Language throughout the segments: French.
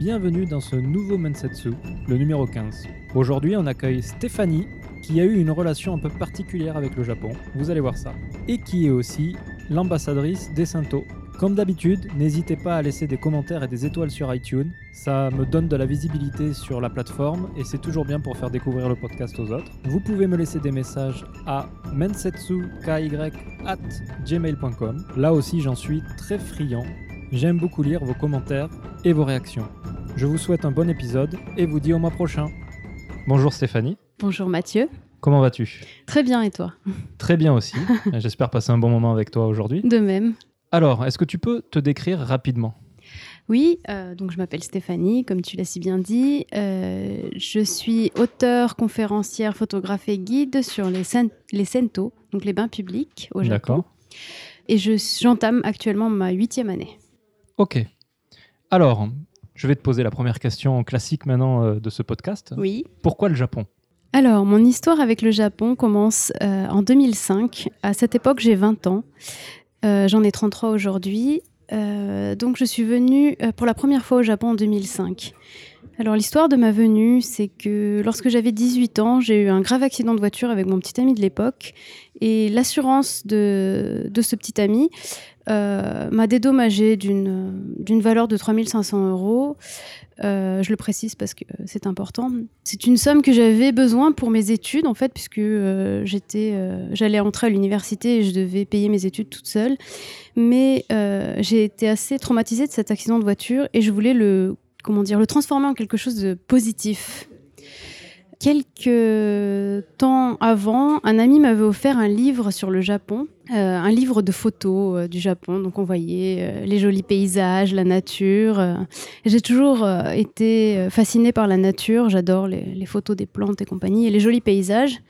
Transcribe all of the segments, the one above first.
Bienvenue dans ce nouveau Mensetsu, le numéro 15. Aujourd'hui, on accueille Stéphanie, qui a eu une relation un peu particulière avec le Japon, vous allez voir ça, et qui est aussi l'ambassadrice des Sento. Comme d'habitude, n'hésitez pas à laisser des commentaires et des étoiles sur iTunes, ça me donne de la visibilité sur la plateforme et c'est toujours bien pour faire découvrir le podcast aux autres. Vous pouvez me laisser des messages à mensetsuky@gmail.com. Là aussi, j'en suis très friand. J'aime beaucoup lire vos commentaires et vos réactions. Je vous souhaite un bon épisode et vous dis au mois prochain. Bonjour Stéphanie. Bonjour Mathieu. Comment vas-tu? Très bien et toi? Très bien aussi. J'espère passer un bon moment avec toi aujourd'hui. De même. Alors, est-ce que tu peux te décrire rapidement? Oui, euh, donc je m'appelle Stéphanie, comme tu l'as si bien dit. Euh, je suis auteur, conférencière, photographe et guide sur les, sen- les sento, donc les bains publics au Japon. D'accord. Et je- j'entame actuellement ma huitième année. Ok. Alors, je vais te poser la première question classique maintenant euh, de ce podcast. Oui. Pourquoi le Japon? Alors, mon histoire avec le Japon commence euh, en 2005. À cette époque, j'ai 20 ans. Euh, J'en ai 33 aujourd'hui. Euh, donc, je suis venue pour la première fois au Japon en 2005. Alors, l'histoire de ma venue, c'est que lorsque j'avais 18 ans, j'ai eu un grave accident de voiture avec mon petit ami de l'époque. Et l'assurance de, de ce petit ami m'a dédommagé d'une valeur de 3500 euros. Euh, je le précise parce que c'est important. C'est une somme que j'avais besoin pour mes études, en fait, puisque euh, euh, j'allais entrer à l'université et je devais payer mes études toute seule. Mais euh, j'ai été assez traumatisée de cet accident de voiture et je voulais le, comment dire, le transformer en quelque chose de positif. Quelques temps avant, un ami m'avait offert un livre sur le Japon, euh, un livre de photos euh, du Japon. Donc on voyait euh, les jolis paysages, la nature. J'ai toujours été fascinée par la nature. J'adore les, photos des plantes et compagnie et les jolis paysages.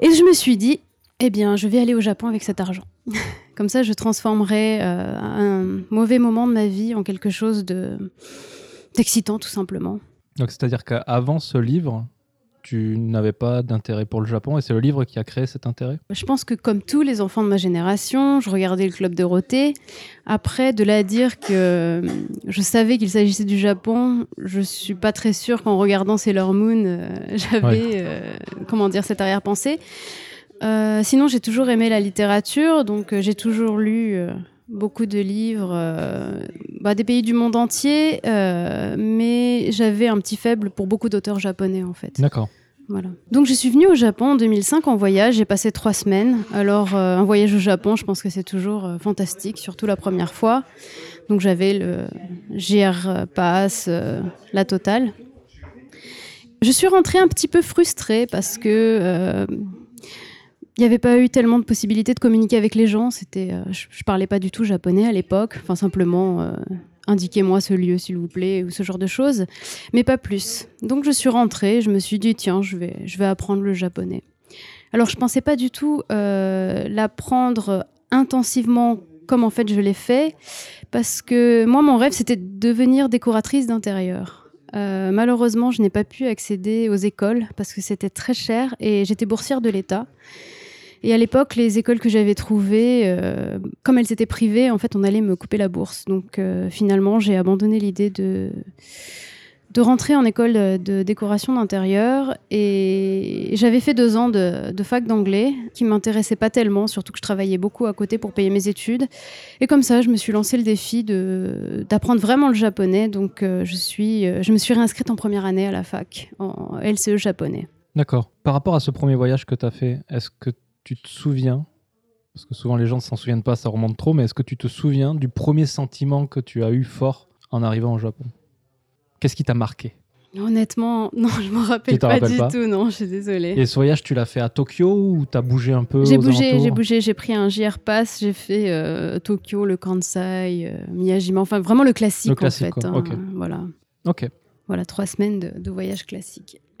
Et je me suis dit, eh bien, je vais aller au Japon avec cet argent. Comme ça, je transformerai un mauvais moment de ma vie en quelque chose de d'excitant, tout simplement. Donc, c'est-à-dire qu'avant ce livre, tu n'avais pas d'intérêt pour le Japon et c'est le livre qui a créé cet intérêt? Je pense que comme tous les enfants de ma génération, je regardais le club Dorothée. Après, de là à dire que euh, je savais qu'il s'agissait du Japon, je suis pas très sûre qu'en regardant Sailor Moon, euh, j'avais, Ouais. euh, comment dire, cette arrière-pensée. Euh, sinon, j'ai toujours aimé la littérature, donc j'ai toujours lu beaucoup de livres euh, bah, des pays du monde entier, euh, mais j'avais un petit faible pour beaucoup d'auteurs japonais en fait. D'accord. Voilà. Donc je suis venue au Japon en 2005 en voyage, j'ai passé trois semaines. Alors euh, un voyage au Japon, je pense que c'est toujours fantastique, surtout la première fois. Donc j'avais le GR Pass, la totale. Je suis rentrée un petit peu frustrée parce que il n'y avait pas eu tellement de possibilités de communiquer avec les gens. C'était, euh, je, je parlais pas du tout japonais à l'époque. Enfin simplement, euh, indiquez-moi ce lieu s'il vous plaît ou ce genre de choses mais pas plus. Donc je suis rentrée, je me suis dit tiens, je vais, je vais apprendre le japonais. Alors je pensais pas du tout euh, l'apprendre intensivement comme en fait je l'ai fait, parce que moi mon rêve c'était de devenir décoratrice d'intérieur. Malheureusement, je n'ai pas pu accéder aux écoles parce que c'était très cher et j'étais boursière de l'État. Et à l'époque, les écoles que j'avais trouvées, euh, comme elles étaient privées, en fait, on allait me couper la bourse. Donc euh, finalement, j'ai abandonné l'idée de, de rentrer en école de, décoration d'intérieur. Et j'avais fait deux ans de, fac d'anglais qui m'intéressait pas tellement, surtout que je travaillais beaucoup à côté pour payer mes études. Et comme ça, je me suis lancé le défi de- d'apprendre vraiment le japonais. Donc euh, je, suis, je me suis réinscrite en première année à la fac, en LCE japonais. D'accord. Par rapport à ce premier voyage que tu as fait, est-ce que tu te souviens Parce que souvent les gens ne s'en souviennent pas, ça remonte trop, mais est-ce que tu te souviens du premier sentiment que tu as eu fort en arrivant au Japon? Qu'est-ce qui t'a marqué? Honnêtement, non, je m'en rappelle pas du pas? tout, non, je suis désolée. Et ce voyage, tu l'as fait à Tokyo ou t'as bougé un peu J'ai bougé, j'ai bougé, j'ai pris un JR Pass, j'ai fait euh, Tokyo, le Kansai, euh, Miyajima, enfin vraiment le classique, Le classique, en fait. quoi, ok. Voilà, Ok. voilà, trois semaines de, de voyage classique.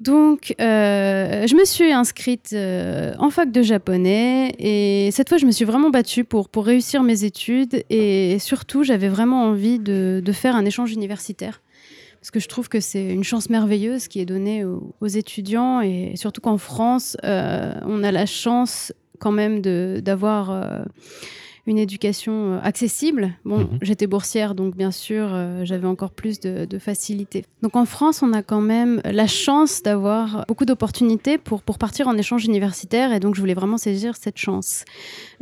Donc, euh, je me suis inscrite euh, en fac de japonais et cette fois, je me suis vraiment battue pour, pour réussir mes études et surtout, j'avais vraiment envie de, de faire un échange universitaire parce que je trouve que c'est une chance merveilleuse qui est donnée aux, étudiants et surtout qu'en France, euh, on a la chance quand même d'avoir une éducation euh, accessible. Bon, Mhm. j'étais boursière, donc bien sûr, euh, j'avais encore plus de, de facilité. Donc en France, on a quand même la chance d'avoir beaucoup d'opportunités pour, pour partir en échange universitaire, et donc je voulais vraiment saisir cette chance.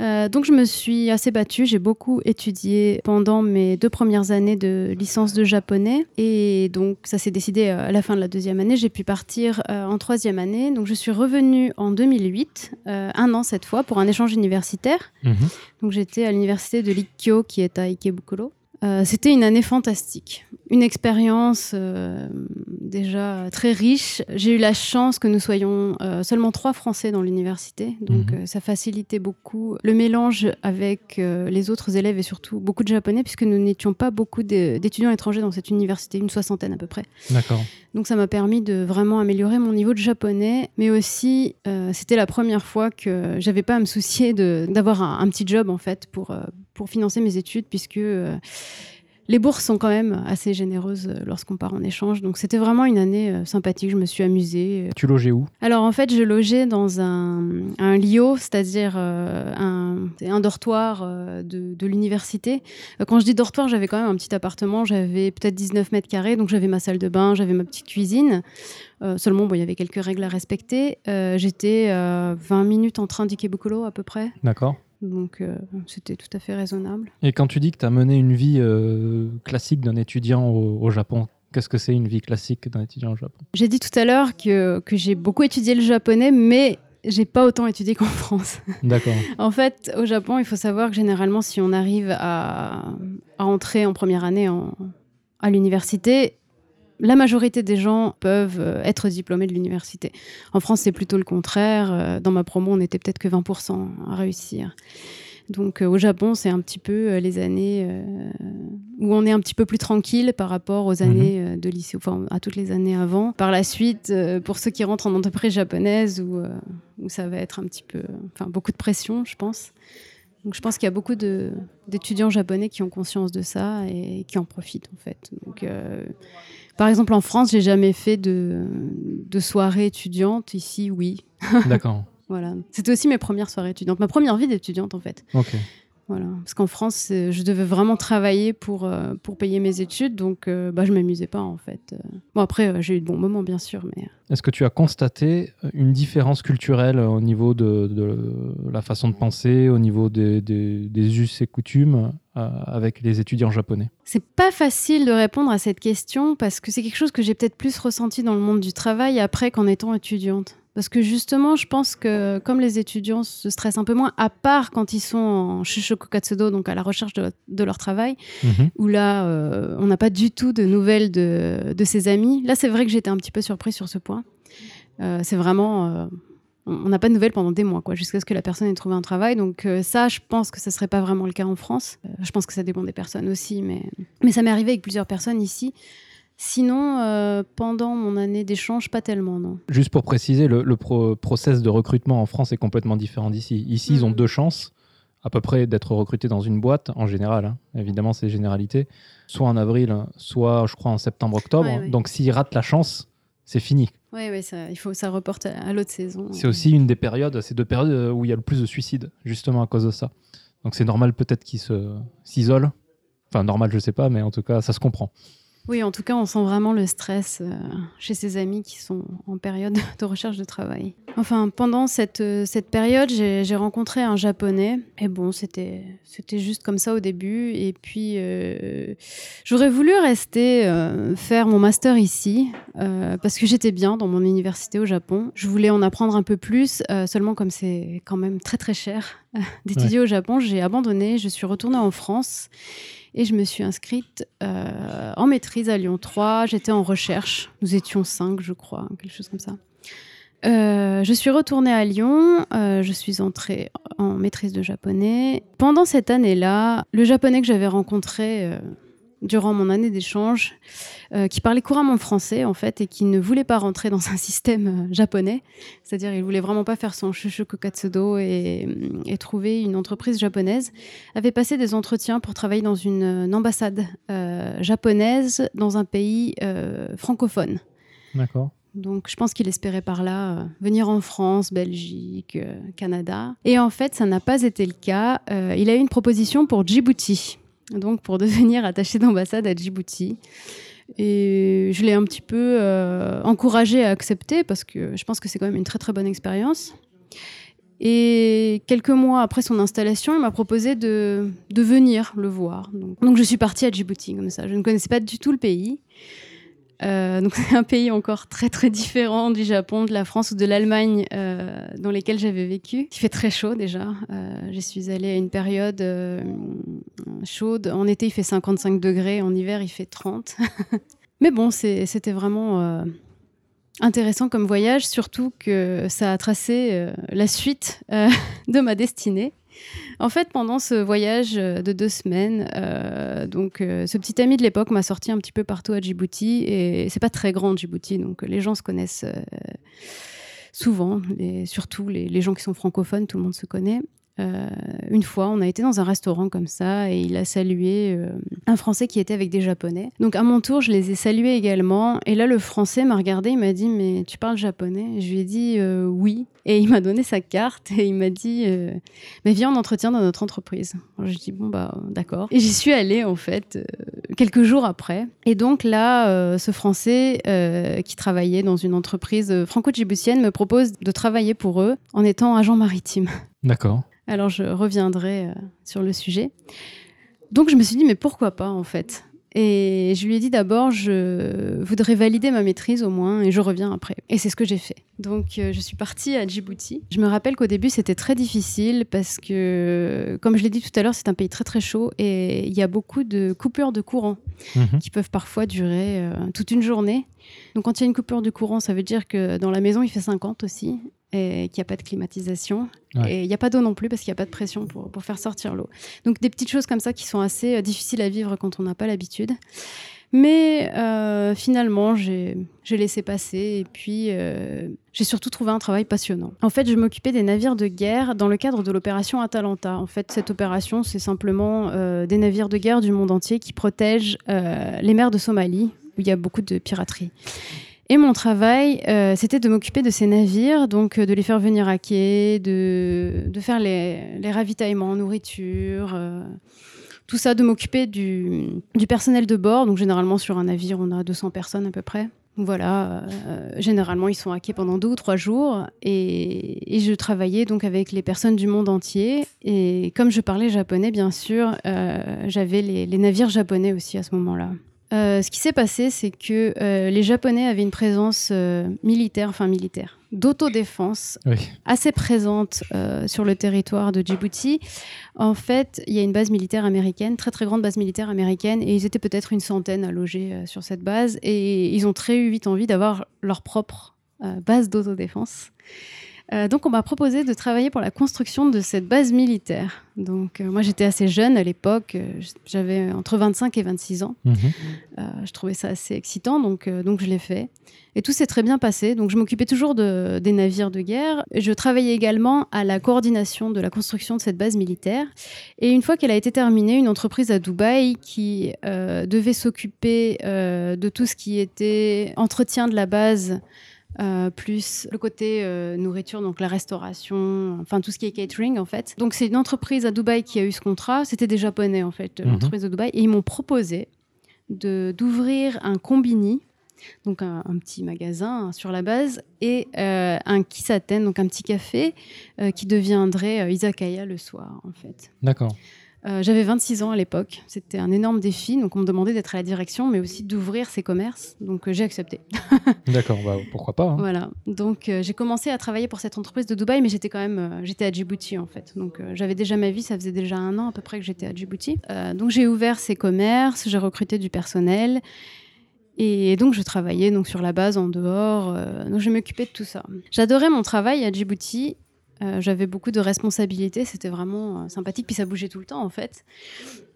Euh, donc je me suis assez battue, j'ai beaucoup étudié pendant mes deux premières années de licence de japonais, et donc ça s'est décidé à la fin de la deuxième année, j'ai pu partir euh, en troisième année. Donc je suis revenue en 2008, euh, un an cette fois, pour un échange universitaire. Mhm. Donc j'étais à l'université de l'Ikkyo qui est à Ikebukuro. Euh, C'était une année fantastique, une expérience euh, déjà très riche. J'ai eu la chance que nous soyons euh, seulement trois Français dans l'université, donc Mhm. ça facilitait beaucoup le mélange avec les autres élèves et surtout beaucoup de Japonais, puisque nous n'étions pas beaucoup d'étudiants étrangers dans cette université, une soixantaine à peu près. D'accord. Donc ça m'a permis de vraiment améliorer mon niveau de japonais, mais aussi c'était la première fois que j'avais pas à me soucier d'avoir un, un petit job en fait pour, pour financer mes études, puisque les bourses sont quand même assez généreuses euh, lorsqu'on part en échange. Donc c'était vraiment une année euh, sympathique, je me suis amusée. Tu logeais où? Alors en fait, je logeais dans un, un lio, c'est-à-dire euh, un, un dortoir euh, de, de l'université. Quand je dis dortoir, j'avais quand même un petit appartement, j'avais peut-être 19 mètres carrés, donc j'avais ma salle de bain, j'avais ma petite cuisine. Euh, seulement, bon, il y avait quelques règles à respecter. J'étais euh, 20 minutes en train d'Ikebukuro à peu près, D'accord. Donc euh, c'était tout à fait raisonnable. Et quand tu dis que tu as mené une vie euh, classique d'un étudiant au, au Japon, qu'est-ce que c'est une vie classique d'un étudiant au Japon? J'ai dit tout à l'heure que, que j'ai beaucoup étudié le japonais, mais j'ai pas autant étudié qu'en France. D'accord. En fait, au Japon, il faut savoir que généralement, si on arrive à, à entrer en première année en- à l'université, la majorité des gens peuvent euh, être diplômés de l'université. En France, c'est plutôt le contraire. Euh, Dans ma promo, on n'était peut-être que 20% à réussir. Donc euh, au Japon, c'est un petit peu euh, les années euh, où on est un petit peu plus tranquille par rapport aux années euh, de lycée, enfin à toutes les années avant. Par la suite, pour ceux qui rentrent en entreprise japonaise, où, où ça va être un petit peu, enfin beaucoup de pression, je pense. Donc je pense qu'il y a beaucoup d'étudiants japonais qui ont conscience de ça et qui en profitent en fait. Donc, par exemple, en France, j'ai jamais fait de, de soirée étudiante. Ici, oui. D'accord. Voilà. C'était aussi mes premières soirées étudiantes, ma première vie d'étudiante en fait. Ok. Voilà. Parce qu'en France, euh, je devais vraiment travailler pour, euh, pour payer mes études, donc euh, bah, je m'amusais pas en fait. Bon, après, euh, j'ai eu de bons moments bien sûr, mais Est-ce que tu as constaté une différence culturelle au niveau de, de la façon de penser, au niveau des, des- des us et coutumes? Euh, avec les étudiants japonais C'est pas facile de répondre à cette question parce que c'est quelque chose que j'ai peut-être plus ressenti dans le monde du travail après qu'en étant étudiante. Parce que justement, je pense que comme les étudiants se stressent un peu moins, à part quand ils sont en Shishoku Katsudo, donc à la recherche de, de leur travail, Mhm. où là, euh, on n'a pas du tout de nouvelles de, de ses amis. Là, c'est vrai que j'étais un petit peu surprise sur ce point. Euh, c'est vraiment... on n'a pas de nouvelles pendant des mois, quoi, jusqu'à ce que la personne ait trouvé un travail. Donc euh, ça, je pense que ce serait pas vraiment le cas en France. Euh, je pense que ça dépend des personnes aussi, mais, mais ça m'est arrivé avec plusieurs personnes ici. Sinon, euh, pendant mon année d'échange, pas tellement, non. Juste pour préciser, le, le pro- process de recrutement en France est complètement différent d'ici. Ici, ils ont Mhm. deux chances, à peu près, d'être recrutés dans une boîte, en général. hein. Évidemment, c'est généralité. Soit en avril, soit, je crois, en septembre-octobre. Ouais, ouais. Donc, s'ils ratent la chance, c'est fini. Oui, oui, ça, il faut ça reporte à, à l'autre saison. C'est aussi une des périodes, ces deux périodes euh, où il y a le plus de suicides, justement à cause de ça. Donc, c'est normal peut-être qu'ils se- s'isolent. Enfin, normal, je sais pas, mais en tout cas, ça se comprend. Oui, en tout cas, on sent vraiment le stress euh, chez ses amis qui sont en période de recherche de travail. Enfin, pendant cette, euh, cette période, j'ai rencontré un japonais. Et bon, c'était c'était juste comme ça au début. Et puis, euh, j'aurais voulu rester euh, faire mon master ici euh, parce que j'étais bien dans mon université au Japon. Je voulais en apprendre un peu plus. seulement, comme c'est quand même très très cher d'étudier au Japon, j'ai abandonné. Je suis retournée en France. Et je me suis inscrite euh, en maîtrise à Lyon 3. J'étais en recherche. Nous étions cinq, je crois, quelque chose comme ça. Euh, je suis retournée à Lyon. euh, je suis entrée en maîtrise de japonais. Pendant cette année-là, le japonais que j'avais rencontré durant mon année d'échange, euh, qui parlait couramment français en fait et qui ne voulait pas rentrer dans un système euh, japonais, c'est-à-dire il voulait vraiment pas faire son shushoku katsudo et, et trouver une entreprise japonaise, avait passé des entretiens pour travailler dans une, une ambassade euh, japonaise dans un pays euh, francophone. D'accord. Donc je pense qu'il espérait par là euh, venir en France, Belgique, euh, Canada. Et en fait, ça n'a pas été le cas. Euh, il a eu une proposition pour Djibouti, donc pour devenir attaché d'ambassade à Djibouti. Et je l'ai un petit peu encouragé à accepter parce que je pense que c'est quand même une très très bonne expérience. Et quelques mois après son installation, il m'a proposé de, de, venir le voir. Donc, je suis partie à Djibouti comme ça. Je ne connaissais pas du tout le pays. Euh, donc c'est un pays encore très très différent du Japon, de la France ou de l'Allemagne euh, dans lesquels j'avais vécu. Il fait très chaud déjà. Euh, suis allée à une période euh, chaude. En été il fait 55 degrés, en hiver il fait 30. Mais bon, c'était vraiment intéressant comme voyage, surtout que ça a tracé la suite de ma destinée. En fait, pendant ce voyage de deux semaines, euh, donc euh, ce petit ami de l'époque m'a sorti un petit peu partout à Djibouti et c'est pas très grand Djibouti, donc les gens se connaissent euh, souvent, et surtout les, gens qui sont francophones, tout le monde se connaît. Euh, une fois, on a été dans un restaurant comme ça et il a salué euh, un Français qui était avec des Japonais. Donc à mon tour, je les ai salués également. Et là, le Français m'a regardé, il m'a dit Mais tu parles japonais? Je lui ai dit euh, Oui. Et il m'a donné sa carte et il m'a dit Mais viens en entretien dans notre entreprise. Alors, j'ai dit Bon, bah d'accord. Et j'y suis allée en fait quelques jours après. Et donc là, ce Français qui travaillait dans une entreprise franco-djiboutienne me propose de travailler pour eux en étant agent maritime. D'accord. Alors je reviendrai euh, sur le sujet. Donc je me suis dit, mais pourquoi pas en fait? Et je lui ai dit d'abord, je voudrais valider ma maîtrise au moins et je reviens après. Et c'est ce que j'ai fait. Donc euh, je suis partie à Djibouti. Je me rappelle qu'au début c'était très difficile parce que, comme je l'ai dit tout à l'heure, c'est un pays très très chaud et il y a beaucoup de coupures de courant Mhm. qui peuvent parfois durer euh, toute une journée. Donc quand il y a une coupure de courant, ça veut dire que dans la maison il fait 50 aussi et qu'il n'y a pas de climatisation. Ouais. Et il n'y a pas d'eau non plus parce qu'il n'y a pas de pression pour, pour faire sortir l'eau. Donc des petites choses comme ça qui sont assez euh, difficiles à vivre quand on n'a pas l'habitude. Mais euh, finalement, j'ai j'ai laissé passer et puis euh, j'ai surtout trouvé un travail passionnant. En fait, je m'occupais des navires de guerre dans le cadre de l'opération Atalanta. En fait, cette opération, c'est simplement euh, des navires de guerre du monde entier qui protègent les mers de Somalie, où il y a beaucoup de piraterie. Et mon travail, euh, c'était de m'occuper de ces navires, donc euh, de les faire venir à quai, de, faire les, les ravitaillements en nourriture, euh, tout ça, de m'occuper du, personnel de bord. Donc généralement sur un navire, on a 200 personnes à peu près. Voilà, généralement ils sont à quai pendant deux ou trois jours et, je travaillais donc avec les personnes du monde entier et comme je parlais japonais bien sûr, j'avais les, navires japonais aussi à ce moment-là. Euh, ce qui s'est passé, c'est que euh, les Japonais avaient une présence euh, militaire, enfin militaire, d'autodéfense oui. assez présente sur le territoire de Djibouti. En fait, il y a une base militaire américaine, très très grande base militaire américaine, et ils étaient peut-être une centaine à loger sur cette base, et ils ont très vite envie d'avoir leur propre base d'autodéfense. Euh, donc on m'a proposé de travailler pour la construction de cette base militaire. Donc euh, moi j'étais assez jeune à l'époque, euh, j'avais entre 25 et 26 ans. Mhm. je trouvais ça assez excitant, donc, donc je l'ai fait. Et tout s'est très bien passé. Donc je m'occupais toujours de, des navires de guerre. Je travaillais également à la coordination de la construction de cette base militaire. Et une fois qu'elle a été terminée, une entreprise à Dubaï qui devait s'occuper de tout ce qui était entretien de la base, euh, plus le côté euh, nourriture, donc la restauration, enfin tout ce qui est catering en fait. Donc c'est une entreprise à Dubaï qui a eu ce contrat. C'était des Japonais en fait, Mhm. l'entreprise de Dubaï, et ils m'ont proposé de d'ouvrir un combini, donc un, un petit magasin sur la base, et euh, un kisaten, donc un petit café euh, qui deviendrait euh, izakaya le soir en fait. D'accord. Euh, J'avais 26 ans à l'époque, c'était un énorme défi, donc on me demandait d'être à la direction, mais aussi d'ouvrir ces commerces, donc euh, j'ai accepté. D'accord, bah, pourquoi pas. hein. Voilà, donc euh, j'ai commencé à travailler pour cette entreprise de Dubaï, mais j'étais quand même, j'étais à Djibouti en fait. Donc j'avais déjà ma vie, ça faisait déjà un an à peu près que j'étais à Djibouti. Donc j'ai ouvert ces commerces, j'ai recruté du personnel. Et donc je travaillais donc sur la base en dehors, euh, donc je m'occupais de tout ça. J'adorais mon travail à Djibouti, euh, j'avais beaucoup de responsabilités, c'était vraiment euh, sympathique, puis ça bougeait tout le temps en fait.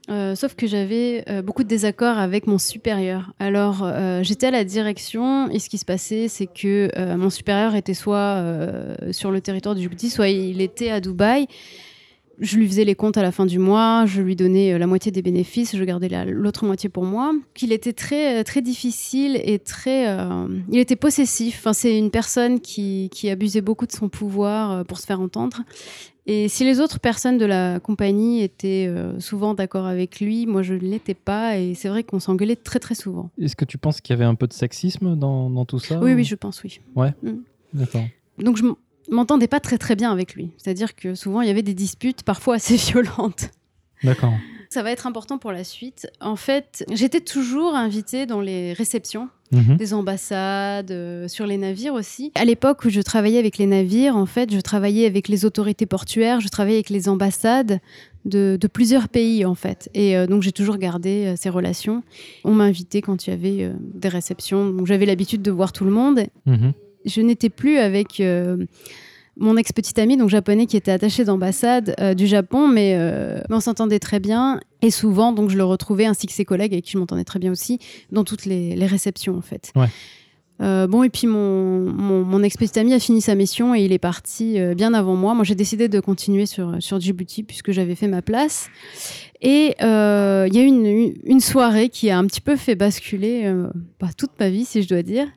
Euh, sauf que j'avais beaucoup de désaccords avec mon supérieur. Alors j'étais à la direction et ce qui se passait, c'est que mon supérieur était soit sur le territoire du Djibouti, soit il était à Dubaï. Je lui faisais les comptes à la fin du mois, je lui donnais euh, la moitié des bénéfices, je gardais l'autre moitié pour moi. Qu'il était très, très difficile et très. il était possessif. Enfin, c'est une personne qui, qui, abusait beaucoup de son pouvoir pour se faire entendre. Et si les autres personnes de la compagnie étaient euh, souvent d'accord avec lui, moi je ne l'étais pas. Et c'est vrai qu'on s'engueulait très très souvent. Est-ce que tu penses qu'il y avait un peu de sexisme dans, dans tout ça Oui, oui, je pense, oui. Ouais. Mm. D'accord. Donc je m'entendais pas très très bien avec lui. C'est-à-dire que souvent il y avait des disputes parfois assez violentes. D'accord. Ça va être important pour la suite. En fait, j'étais toujours invitée dans les réceptions mhm. des ambassades, euh, sur les navires aussi. À l'époque où je travaillais avec les navires, en fait, je travaillais avec les autorités portuaires, je travaillais avec les ambassades de, plusieurs pays, en fait. Et euh, donc, j'ai toujours gardé euh, ces relations. On m'a invité quand il y avait des réceptions. Donc, j'avais l'habitude de voir tout le monde. Mhm. Je n'étais plus avec mon ex-petite amie, donc japonais, qui était attaché d'ambassade euh, du Japon, euh, mais, on s'entendait très bien. Et souvent, donc, je le retrouvais, ainsi que ses collègues avec qui je m'entendais très bien aussi, dans toutes les, réceptions, en fait. Euh, bon, et puis mon, mon, ex-petite amie a fini sa mission et il est parti bien avant moi. Moi, j'ai décidé de continuer sur, sur Djibouti puisque j'avais fait ma place. Et il y a eu une, une, soirée qui a un petit peu fait basculer bah, toute ma vie, si je dois dire.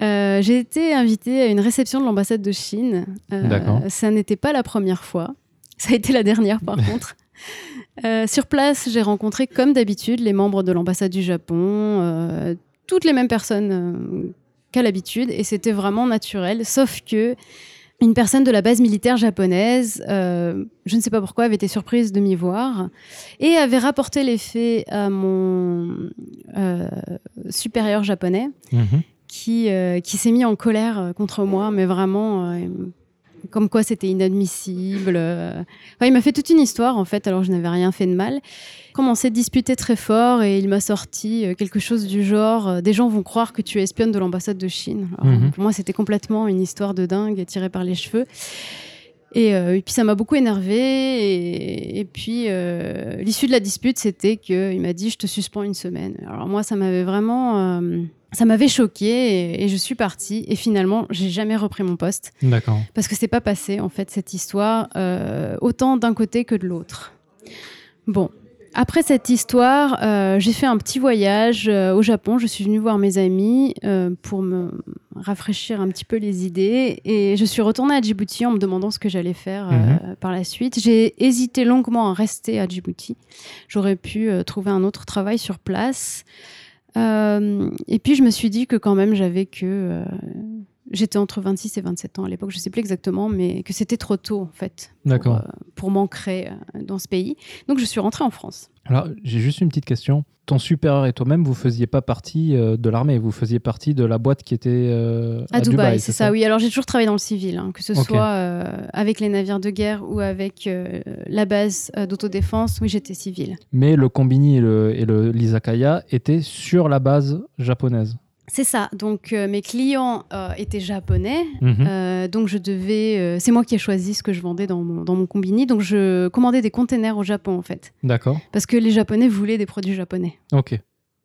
Euh, j'ai été invitée à une réception de l'ambassade de Chine. Euh, ça n'était pas la première fois. Ça a été la dernière, par contre. Euh, sur place, j'ai rencontré, comme d'habitude, les membres de l'ambassade du Japon, toutes les mêmes personnes qu'à l'habitude, et c'était vraiment naturel, sauf que une personne de la base militaire japonaise, je ne sais pas pourquoi, avait été surprise de m'y voir et avait rapporté les faits à mon supérieur japonais. Mhm qui, euh, qui s'est mis en colère euh, contre moi, mais vraiment euh, comme quoi c'était inadmissible. il m'a fait toute une histoire en fait, alors je n'avais rien fait de mal. Comme on s'est disputé très fort et il m'a sorti quelque chose du genre des gens vont croire que tu es espionne de l'ambassade de Chine. Mhm. Pour moi, c'était complètement une histoire de dingue tirée par les cheveux. Et, puis ça m'a beaucoup énervé. Et, puis l'issue de la dispute, c'était qu'il m'a dit je te suspends une semaine. Alors moi, ça m'avait vraiment ça m'avait choqué et, je suis partie et finalement j'ai jamais repris mon poste. D'accord. Parce que c'est pas passé en fait cette histoire euh, autant d'un côté que de l'autre. Bon, après cette histoire, euh, j'ai fait un petit voyage euh, au Japon. Je suis venue voir mes amis pour me rafraîchir un petit peu les idées et je suis retournée à Djibouti en me demandant ce que j'allais faire mhm. par la suite. J'ai hésité longuement à rester à Djibouti. J'aurais pu trouver un autre travail sur place. Euh, et puis je me suis dit que quand même j'avais que euh, j'étais entre 26 et 27 ans à l'époque, je sais plus exactement, mais que c'était trop tôt en fait pour, euh, pour m'ancrer dans ce pays. Donc je suis rentrée en France. Alors j'ai juste une petite question ton supérieur et toi-même, vous faisiez pas partie euh, de l'armée, vous faisiez partie de la boîte qui était euh, à, Dubaï. c'est ça, oui. Alors j'ai toujours travaillé dans le civil, hein, que ce soit euh, avec les navires de guerre ou avec la base d'autodéfense. Oui, j'étais civil. Mais le Combini et l'Izakaya étaient sur la base japonaise. C'est ça. Donc euh, mes clients euh, étaient japonais, mhm. euh, donc je devais. c'est moi qui ai choisi ce que je vendais dans mon, dans mon combini. Donc je commandais des containers au Japon en fait. D'accord. Parce que les Japonais voulaient des produits japonais. Ok.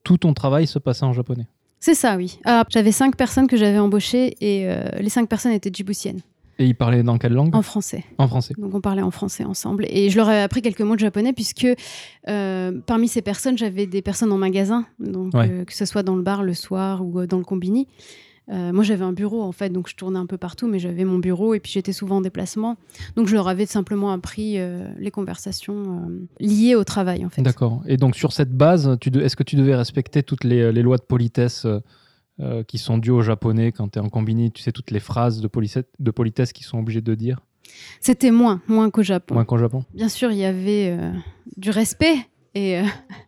Tout ton travail se passait en japonais. C'est ça, oui. j'avais cinq personnes que j'avais embauchées et les cinq personnes étaient djiboutiennes. Et ils parlaient dans quelle langue En français. En français. Donc on parlait en français ensemble. Et je leur ai appris quelques mots de japonais puisque euh, parmi ces personnes, j'avais des personnes en magasin, donc euh, que ce soit dans le bar le soir ou euh, dans le combini. moi, j'avais un bureau en fait, donc je tournais un peu partout, mais j'avais mon bureau et puis j'étais souvent en déplacement. Donc je leur avais simplement appris les conversations liées au travail en fait. D'accord. Et donc sur cette base, est-ce que tu devais respecter toutes les, les lois de politesse euh, qui sont dues aux japonais quand tu es en combini, tu sais, toutes les phrases de, politesse, de politesse qu'ils sont obligés de dire C'était moins, moins qu'au Japon. Moins qu'au Japon Bien sûr, il y avait euh, du respect et, euh,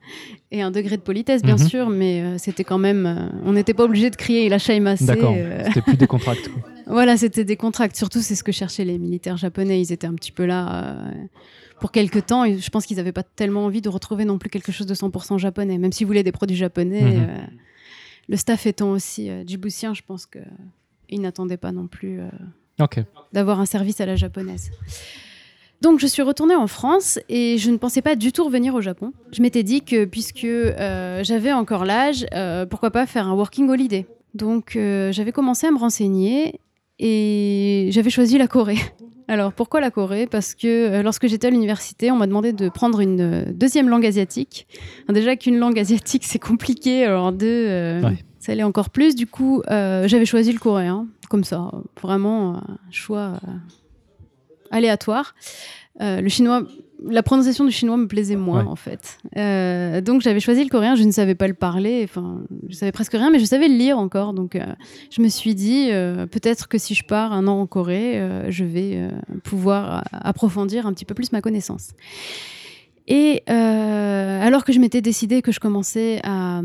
et un degré de politesse, bien mhm. sûr, mais c'était quand même. on n'était pas obligé de crier il a. D'accord, c'était plus des contracts. voilà, c'était des contracts. Surtout, c'est ce que cherchaient les militaires japonais. Ils étaient un petit peu là pour quelques temps. Et je pense qu'ils n'avaient pas tellement envie de retrouver non plus quelque chose de 100% japonais, même s'ils voulaient des produits japonais. Mhm le staff étant aussi euh, djiboutien, je pense qu'ils n'attendaient pas non plus euh, d'avoir un service à la japonaise. Donc je suis retournée en France et je ne pensais pas du tout revenir au Japon. Je m'étais dit que puisque euh, j'avais encore l'âge, pourquoi pas faire un working holiday. Donc j'avais commencé à me renseigner et j'avais choisi la Corée. Alors pourquoi la Corée? Parce que euh, lorsque j'étais à l'université, on m'a demandé de prendre une euh, deuxième langue asiatique. Déjà qu'une langue asiatique c'est compliqué, alors deux, euh, Ouais. ça allait encore plus. Du coup, euh, j'avais choisi le coréen, comme ça, vraiment un choix euh, aléatoire. Le chinois, la prononciation du chinois me plaisait moins Ouais. en fait. Euh, donc j'avais choisi le coréen. Je ne savais pas le parler, enfin, je savais presque rien, mais je savais le lire encore. Donc euh, je me suis dit euh, peut-être que si je pars un an en Corée, je vais pouvoir approfondir un petit peu plus ma connaissance. Et alors que je m'étais décidée que je commençais à,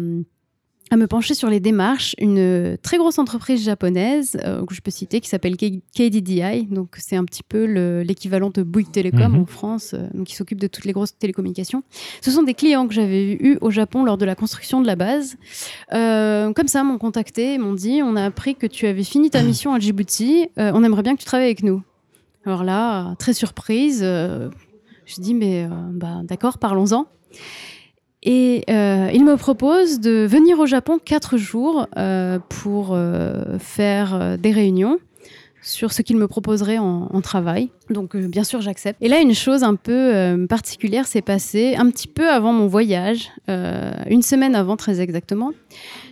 à me pencher sur les démarches, une très grosse entreprise japonaise euh, que je peux citer qui s'appelle KDDI, donc c'est un petit peu le- l'équivalent de Bouygues Telecom Mhm. en France, euh, donc qui s'occupe de toutes les grosses télécommunications. Ce sont des clients que j'avais eus au Japon lors de la construction de la base. Euh, comme ça, m'ont contacté, m'ont dit on a appris que tu avais fini ta mission à Djibouti, euh, on aimerait bien que tu travailles avec nous. Alors là, très surprise, euh, je dis mais euh, bah, d'accord, parlons-en. Et euh, il me propose de venir au Japon quatre jours euh, pour euh, faire des réunions sur ce qu'il me proposerait en, en travail. Donc euh, bien sûr j'accepte. Et là une chose un peu euh, particulière s'est passée un petit peu avant mon voyage, euh, une semaine avant très exactement.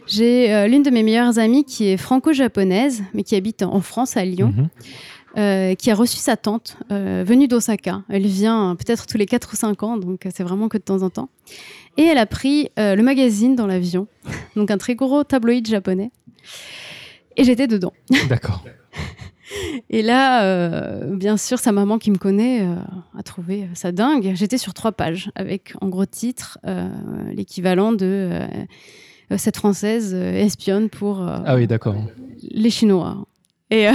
J'ai l'une de mes meilleures amies qui est franco-japonaise mais qui habite en France à Lyon Mhm. qui a reçu sa tante venue d'Osaka. Elle vient peut-être tous les 4 ou 5 ans, donc c'est vraiment que de temps en temps. Et elle a pris euh, le magazine dans l'avion, donc un très gros tabloïd japonais. Et j'étais dedans. D'accord. Et là, euh, bien sûr, sa maman qui me connaît euh, a trouvé ça dingue. J'étais sur trois pages avec en gros titre euh, l'équivalent de cette française espionne pour Ah oui, d'accord. les Chinois. Et euh,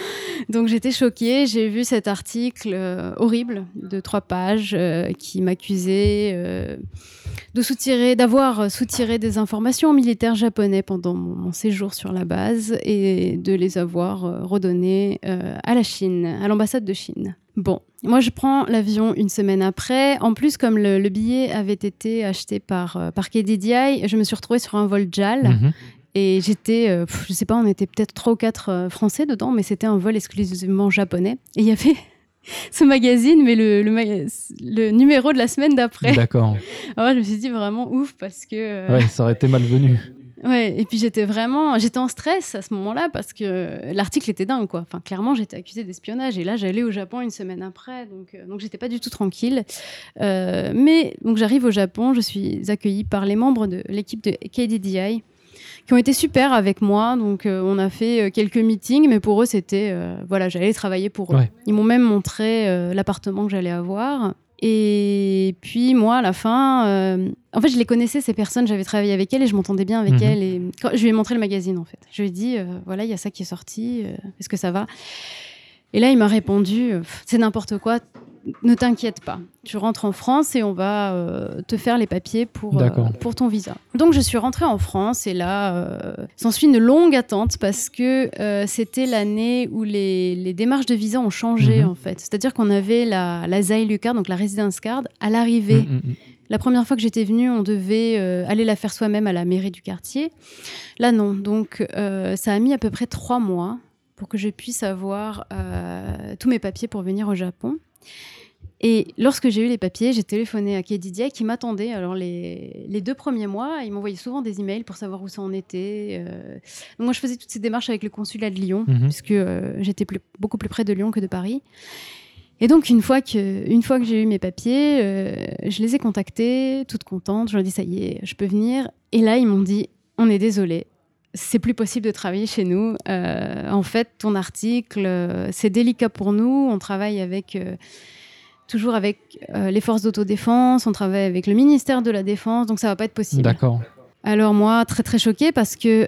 donc j'étais choquée, j'ai vu cet article euh, horrible de trois pages euh, qui m'accusait de soutirer, d'avoir soutiré des informations aux militaires japonais pendant mon, séjour sur la base et de les avoir redonnées à la Chine, à l'ambassade de Chine. Bon, moi je prends l'avion une semaine après. En plus, comme le, le billet avait été acheté par, par KDDI, je me suis retrouvée sur un vol JAL. Mhm. Et j'étais, euh, je sais pas, on était peut-être trois ou quatre euh, Français dedans, mais c'était un vol exclusivement japonais. Et il y avait ce magazine, mais le, le, ma- le numéro de la semaine d'après. D'accord. Alors je me suis dit vraiment ouf parce que. euh, Ouais, ça aurait été malvenu. ouais, et puis j'étais vraiment, j'étais en stress à ce moment-là parce que l'article était dingue, quoi. Enfin, clairement, j'étais accusée d'espionnage et là, j'allais au Japon une semaine après, donc, euh, donc j'étais pas du tout tranquille. Euh, mais donc j'arrive au Japon, je suis accueillie par les membres de l'équipe de KDDI qui ont été super avec moi. Donc, euh, on a fait euh, quelques meetings, mais pour eux, c'était euh, voilà, j'allais travailler pour eux. Ouais. Ils m'ont même montré l'appartement que j'allais avoir. Et puis, moi, à la fin, euh, en fait, je les connaissais, ces personnes, j'avais travaillé avec elles et je m'entendais bien avec Mhm. elles. Et quand, je lui ai montré le magazine, en fait. Je lui ai dit, euh, voilà, il y a ça qui est sorti, euh, est-ce que ça va? Et là, il m'a répondu, c'est n'importe quoi, ne t'inquiète pas. Tu rentres en France et on va euh, te faire les papiers pour, euh, pour ton visa. Donc je suis rentrée en France et là, euh, s'ensuit une longue attente parce que euh, c'était l'année où les, les démarches de visa ont changé Mhm. en fait. C'est-à-dire qu'on avait la, la Zailu card, donc la residence card, à l'arrivée. Mhm, mhm. La première fois que j'étais venue, on devait euh, aller la faire soi-même à la mairie du quartier. Là, non. Donc, euh, ça a mis à peu près trois mois pour que je puisse avoir euh, tous mes papiers pour venir au Japon. Et lorsque j'ai eu les papiers, j'ai téléphoné à KDDI qui m'attendait. Alors, les, les deux premiers mois, ils m'envoyaient souvent des emails pour savoir où ça en était. euh. Donc, moi, je faisais toutes ces démarches avec le consulat de Lyon, Mhm. puisque euh, j'étais plus- beaucoup plus près de Lyon que de Paris. Et donc, une fois que, une fois que j'ai eu mes papiers, euh, je les ai contactés, toute contente. Je leur ai dit, ça y est, je peux venir. Et là, ils m'ont dit, on est désolé, c'est plus possible de travailler chez nous. Euh, en fait, ton article, euh, c'est délicat pour nous. On travaille avec, euh, toujours avec les forces d'autodéfense, on travaille avec le ministère de la Défense, donc ça va pas être possible. D'accord. Alors moi, très très choquée parce que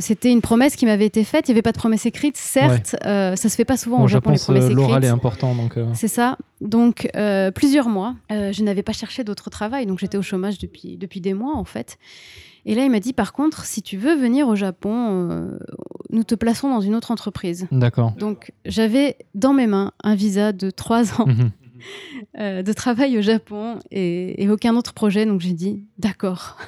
c'était une promesse qui m'avait été faite. Il n'y avait pas de promesse écrite, certes. euh, ça se fait pas souvent Bon, au Japon, les promesses écrites. l'oral est important, donc. C'est ça. Donc, plusieurs mois, je n'avais pas cherché d'autre travail. Donc, j'étais au chômage depuis, depuis des mois, en fait. Et là, il m'a dit, par contre, si tu veux venir au Japon, euh, nous te plaçons dans une autre entreprise. D'accord. Donc, j'avais dans mes mains un visa de trois ans Mhm. euh, de travail au Japon et, et aucun autre projet. Donc, j'ai dit, d'accord.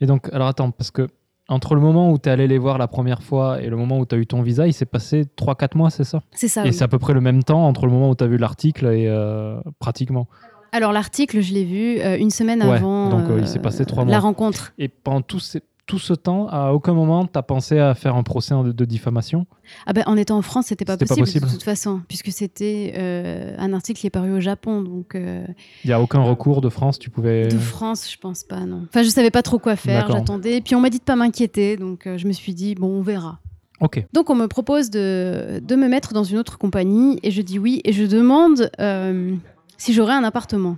Et donc, alors attends, parce que entre le moment où tu es allé les voir la première fois et le moment où tu as eu ton visa, il s'est passé 3-4 mois, c'est ça? C'est ça. Et oui. c'est à peu près le même temps entre le moment où tu as vu l'article et euh, pratiquement. Alors l'article, je l'ai vu euh, une semaine Ouais, avant donc, euh, il s'est passé trois mois. la rencontre. Et pendant tout, ces- tout ce temps, à aucun moment, tu as pensé à faire un procès de, diffamation? Ah ben, en étant en France, c'était pas, C'était pas possible, possible. de toute façon, puisque c'était euh, un article qui est paru au Japon, donc euh, Il n'y a aucun recours de France, tu pouvais... de France, je pense pas, non. Enfin, je savais pas trop quoi faire, D'accord. j'attendais. Puis on m'a dit de pas m'inquiéter, donc euh, je me suis dit bon, on verra. Ok. Donc on me propose de, de me mettre dans une autre compagnie et je dis oui et je demande euh, si j'aurais un appartement.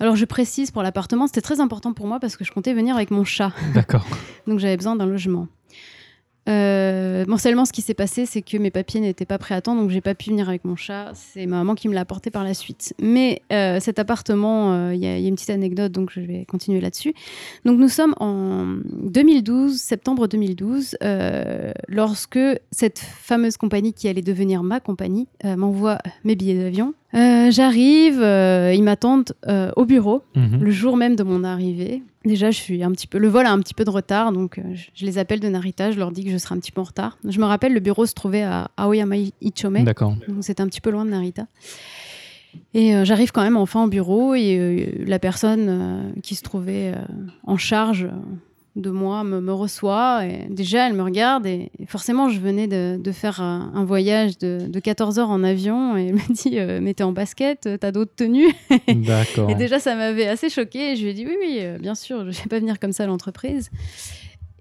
Alors je précise pour l'appartement, c'était très important pour moi parce que je comptais venir avec mon chat, D'accord. donc j'avais besoin d'un logement. Euh, bon, seulement ce qui s'est passé, c'est que mes papiers n'étaient pas prêts à temps, donc j'ai pas pu venir avec mon chat. C'est ma maman qui me l'a apporté par la suite. Mais euh, cet appartement, euh, il y, y a une petite anecdote, donc je vais continuer là-dessus. Donc nous sommes en 2012, septembre 2012, euh, lorsque cette fameuse compagnie qui allait devenir ma compagnie m'envoie mes billets d'avion. Euh, J'arrive, euh, ils m'attendent euh, au bureau Mhm. le jour même de mon arrivée. Déjà, je suis un petit peu, le vol a un petit peu de retard, donc je, je les appelle de Narita, je leur dis que je serai un petit peu en retard. Je me rappelle, le bureau se trouvait à Aoyama Ichome, donc c'était un petit peu loin de Narita. Et euh, j'arrive quand même enfin au bureau et euh, la personne euh, qui se trouvait en charge de moi me, me reçoit. Et déjà, elle me regarde et, et forcément, je venais de, de faire un, un voyage de, de 14 heures en avion et elle me dit euh, Mais t'es en basket, t'as d'autres tenues D'accord. et déjà, ça m'avait assez choquée. Je lui ai dit oui, oui, euh, bien sûr, je ne vais pas venir comme ça à l'entreprise.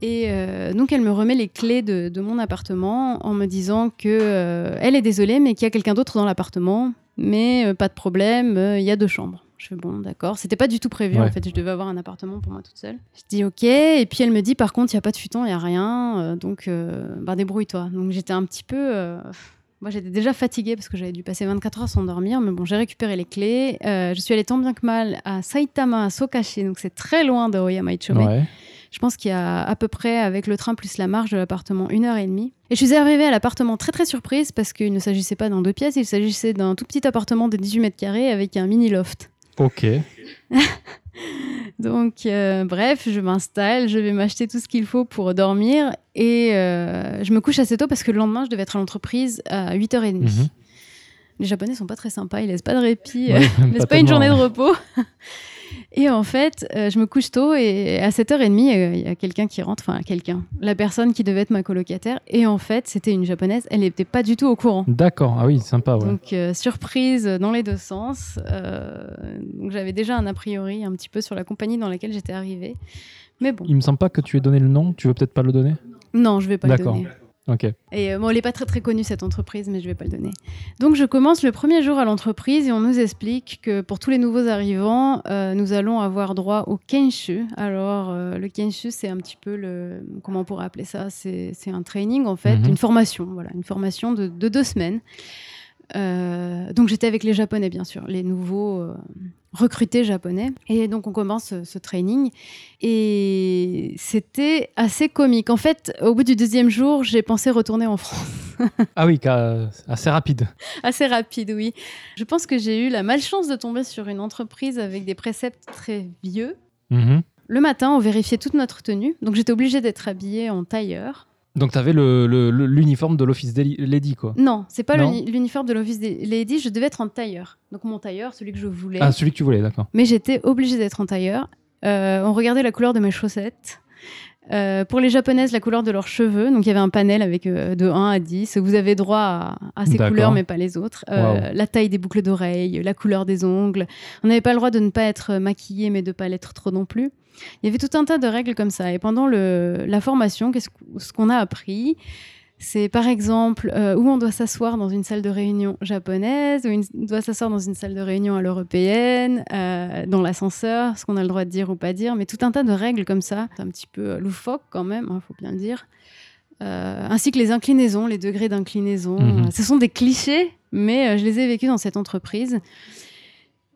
Et euh, donc, elle me remet les clés de, de mon appartement en me disant que euh, elle est désolée, mais qu'il y a quelqu'un d'autre dans l'appartement. Mais euh, pas de problème, euh, il y a deux chambres. Je fais bon, d'accord. C'était pas du tout prévu Ouais. en fait. Je devais avoir un appartement pour moi toute seule. Je dis ok. Et puis elle me dit par contre, il y a pas de futon, il y a rien. euh, donc, euh, bah, débrouille-toi. Donc j'étais un petit peu. euh, moi, j'étais déjà fatiguée parce que j'avais dû passer 24 heures sans dormir, mais bon, j'ai récupéré les clés. Je suis allée tant bien que mal à Saitama, à Sokashi, donc c'est très loin de Oyama Ichome. Ouais. Je pense qu'il y a à peu près, avec le train plus la marche de l'appartement, une heure et demie. Et je suis arrivée à l'appartement très très surprise parce qu'il ne s'agissait pas d'un deux pièces, il s'agissait d'un tout petit appartement de 18 mètres carrés avec un mini loft. Ok. Donc, euh, bref, je m'installe, je vais m'acheter tout ce qu'il faut pour dormir et euh, je me couche assez tôt parce que le lendemain, je devais être à l'entreprise à 8h30. Mhm. Les Japonais sont pas très sympas, ils laissent pas de répit, Ouais, ils laissent pas, une journée de repos. Et en fait, euh, je me couche tôt et à 7h30, euh, il y a quelqu'un qui rentre, enfin quelqu'un, la personne qui devait être ma colocataire. Et en fait, c'était une japonaise, elle n'était pas du tout au courant. D'accord. Ah oui, sympa. Ouais. Donc, euh, surprise dans les deux sens. Donc, j'avais déjà un a priori un petit peu sur la compagnie dans laquelle j'étais arrivée. Mais bon, Il me semble pas que tu aies donné le nom. Tu veux peut-être pas le donner? Non, je vais pas le D'accord. Et euh, bon, elle n'est pas très très connue cette entreprise, mais je vais pas le donner. Donc je commence le premier jour à l'entreprise et on nous explique que pour tous les nouveaux arrivants, euh, nous allons avoir droit au kenshu. Alors euh, le kenshu, c'est un petit peu le comment on pourrait appeler ça? C'est un training en fait, Mhm. une formation, voilà, une formation de, de deux semaines. Donc j'étais avec les japonais bien sûr, les nouveaux euh, recrutés japonais. Et donc on commence ce, ce training et c'était assez comique. En fait, au bout du deuxième jour, j'ai pensé retourner en France. Ah oui, assez rapide. Assez rapide, oui. Je pense que j'ai eu la malchance de tomber sur une entreprise avec des préceptes très vieux. Mhm. Le matin, on vérifiait toute notre tenue, donc j'étais obligée d'être habillée en tailleur. Donc tu avais l'uniforme le, le- l'uniforme de l'Office des Lady, quoi. Non, c'est pas l'uniforme de l'Office des Ladies, je devais être en tailleur. Donc mon tailleur, celui que je voulais. Ah, celui que tu voulais, d'accord. Mais j'étais obligée d'être en tailleur. Euh, on regardait la couleur de mes chaussettes. Euh, pour les japonaises, la couleur de leurs cheveux. Donc il y avait un panel avec euh, de 1 à 10. Vous avez droit à, à ces couleurs, mais pas les autres. Euh, Wow. La taille des boucles d'oreilles, la couleur des ongles. On n'avait pas le droit de ne pas être maquillé, mais de pas l'être trop non plus. Il y avait tout un tas de règles comme ça. Et pendant le, la formation, qu'est-ce qu- ce qu'on a appris c'est par exemple euh, où on doit s'asseoir dans une salle de réunion japonaise, où on doit s'asseoir dans une salle de réunion à l'européenne, euh, dans l'ascenseur, ce qu'on a le droit de dire ou pas dire, mais tout un tas de règles comme ça, C'est un petit peu euh, loufoque quand même, il faut bien le dire. Euh, ainsi que les inclinaisons, les degrés d'inclinaison. Mhm. Ce sont des clichés, mais je les ai vécus dans cette entreprise.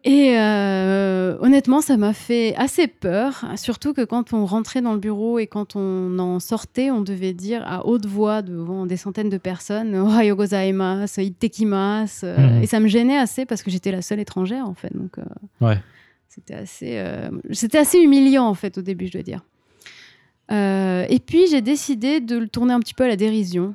Et euh, honnêtement, ça m'a fait assez peur, surtout que quand on rentrait dans le bureau et quand on en sortait, on devait dire à haute voix devant des centaines de personnes Ohayo gozaimasu, ittekimasu. Euh, Mhm. Et ça me gênait assez parce que j'étais la seule étrangère en fait. Donc, euh, Ouais. c'était assez, euh, c'était assez humiliant en fait au début, je dois dire. Et puis j'ai décidé de le tourner un petit peu à la dérision.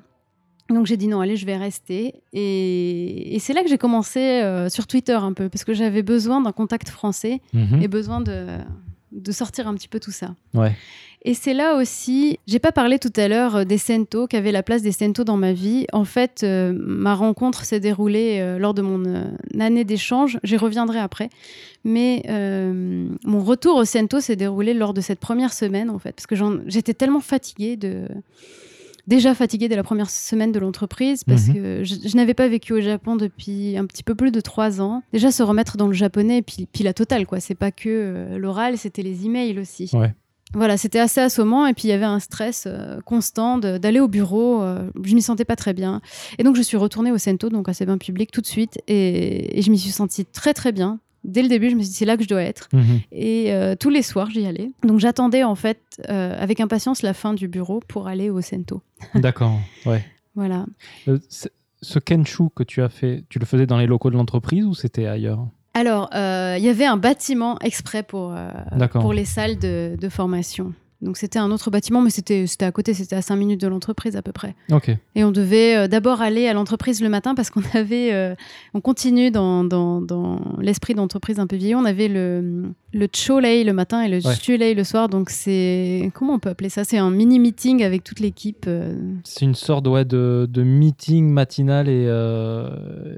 Donc j'ai dit non, allez, je vais rester. Et, et c'est là que j'ai commencé euh, sur Twitter un peu, parce que j'avais besoin d'un contact français Mhm. et besoin de, de sortir un petit peu tout ça. Ouais. Et c'est là aussi, j'ai pas parlé tout à l'heure euh, des Cento, qu'avait la place des Cento dans ma vie. En fait, euh, ma rencontre s'est déroulée euh, lors de mon année d'échange. J'y reviendrai après. Mais mon retour au Cento s'est déroulé lors de cette première semaine, en fait, parce que j'étais tellement fatiguée de. Déjà fatiguée dès la première semaine de l'entreprise parce Mhm. que je, je n'avais pas vécu au Japon depuis un petit peu plus de trois ans. Déjà se remettre dans le japonais, puis, puis la totale, quoi. C'est pas que euh, l'oral, c'était les emails aussi. Ouais. Voilà, c'était assez assommant et puis il y avait un stress euh, constant d'aller au bureau. euh, je m'y sentais pas très bien. Et donc je suis retournée au Sento, donc à ces bains publics tout de suite et, et je m'y suis sentie très très bien. Dès le début, je me suis dit c'est là que je dois être. Mhm. Et euh, tous les soirs, j'y allais. Donc j'attendais en fait euh, avec impatience la fin du bureau pour aller au Sento. D'accord. Ouais. Voilà. Euh, ce Kenshu que tu as fait, tu le faisais dans les locaux de l'entreprise ou c'était ailleurs? Alors, il y avait un bâtiment exprès pour, pour les salles de, de formation. Donc c'était un autre bâtiment, mais c'était à côté, c'était à 5 minutes de l'entreprise à peu près. Ok. Et on devait euh, d'abord aller à l'entreprise le matin parce qu'on avait, euh, on continue dans, dans, dans l'esprit d'entreprise un peu vieillot. On avait le, le cholei le matin et le Ouais. chulei le soir. Donc c'est, comment on peut appeler ça? C'est un mini meeting avec toute l'équipe. euh, C'est une sorte ouais, de, de meeting matinal et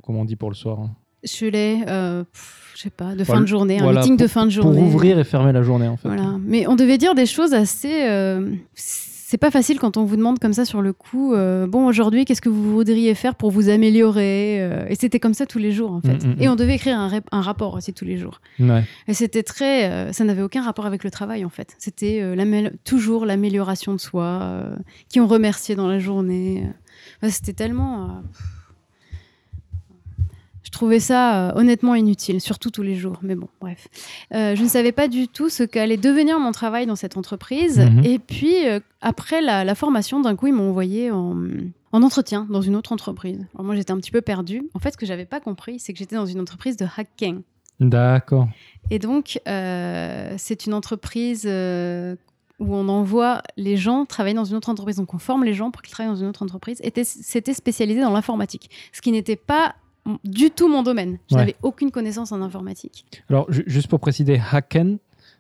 comment on dit pour le soir hein? Chulei, euh, pff, je sais pas, de fin Voilà, de journée, un meeting de pour- fin de Pour journée. ouvrir et fermer la journée en fait. Voilà. Mais on devait dire des choses assez. euh, c'est pas facile quand on vous demande comme ça sur le coup. euh, bon, aujourd'hui, qu'est-ce que vous voudriez faire pour vous améliorer euh, Et c'était comme ça tous les jours en fait. Mm, mm, Et mm. on devait écrire un, un rapport aussi tous les jours. Ouais. Et c'était très. euh, ça n'avait aucun rapport avec le travail en fait. C'était euh, toujours l'amélioration de soi, euh, qui on remerciait dans la journée. Enfin, c'était tellement. Je trouvais ça euh, honnêtement inutile, surtout tous les jours. Mais bon, bref. Euh, je ne savais pas du tout ce qu'allait devenir mon travail dans cette entreprise. Mhm. Et puis, euh, après la, la formation, d'un coup, ils m'ont envoyé en, en entretien dans une autre entreprise. Alors moi, j'étais un petit peu perdue. En fait, ce que j'avais pas compris, c'est que j'étais dans une entreprise de hacking. D'accord. Et donc, euh, c'est une entreprise euh, où on envoie les gens travailler dans une autre entreprise. Donc, on forme les gens pour qu'ils travaillent dans une autre entreprise. Et C'était spécialisé dans l'informatique, ce qui n'était pas du tout mon domaine. Je Ouais. n'avais aucune connaissance en informatique. Alors ju- juste pour préciser, hacken,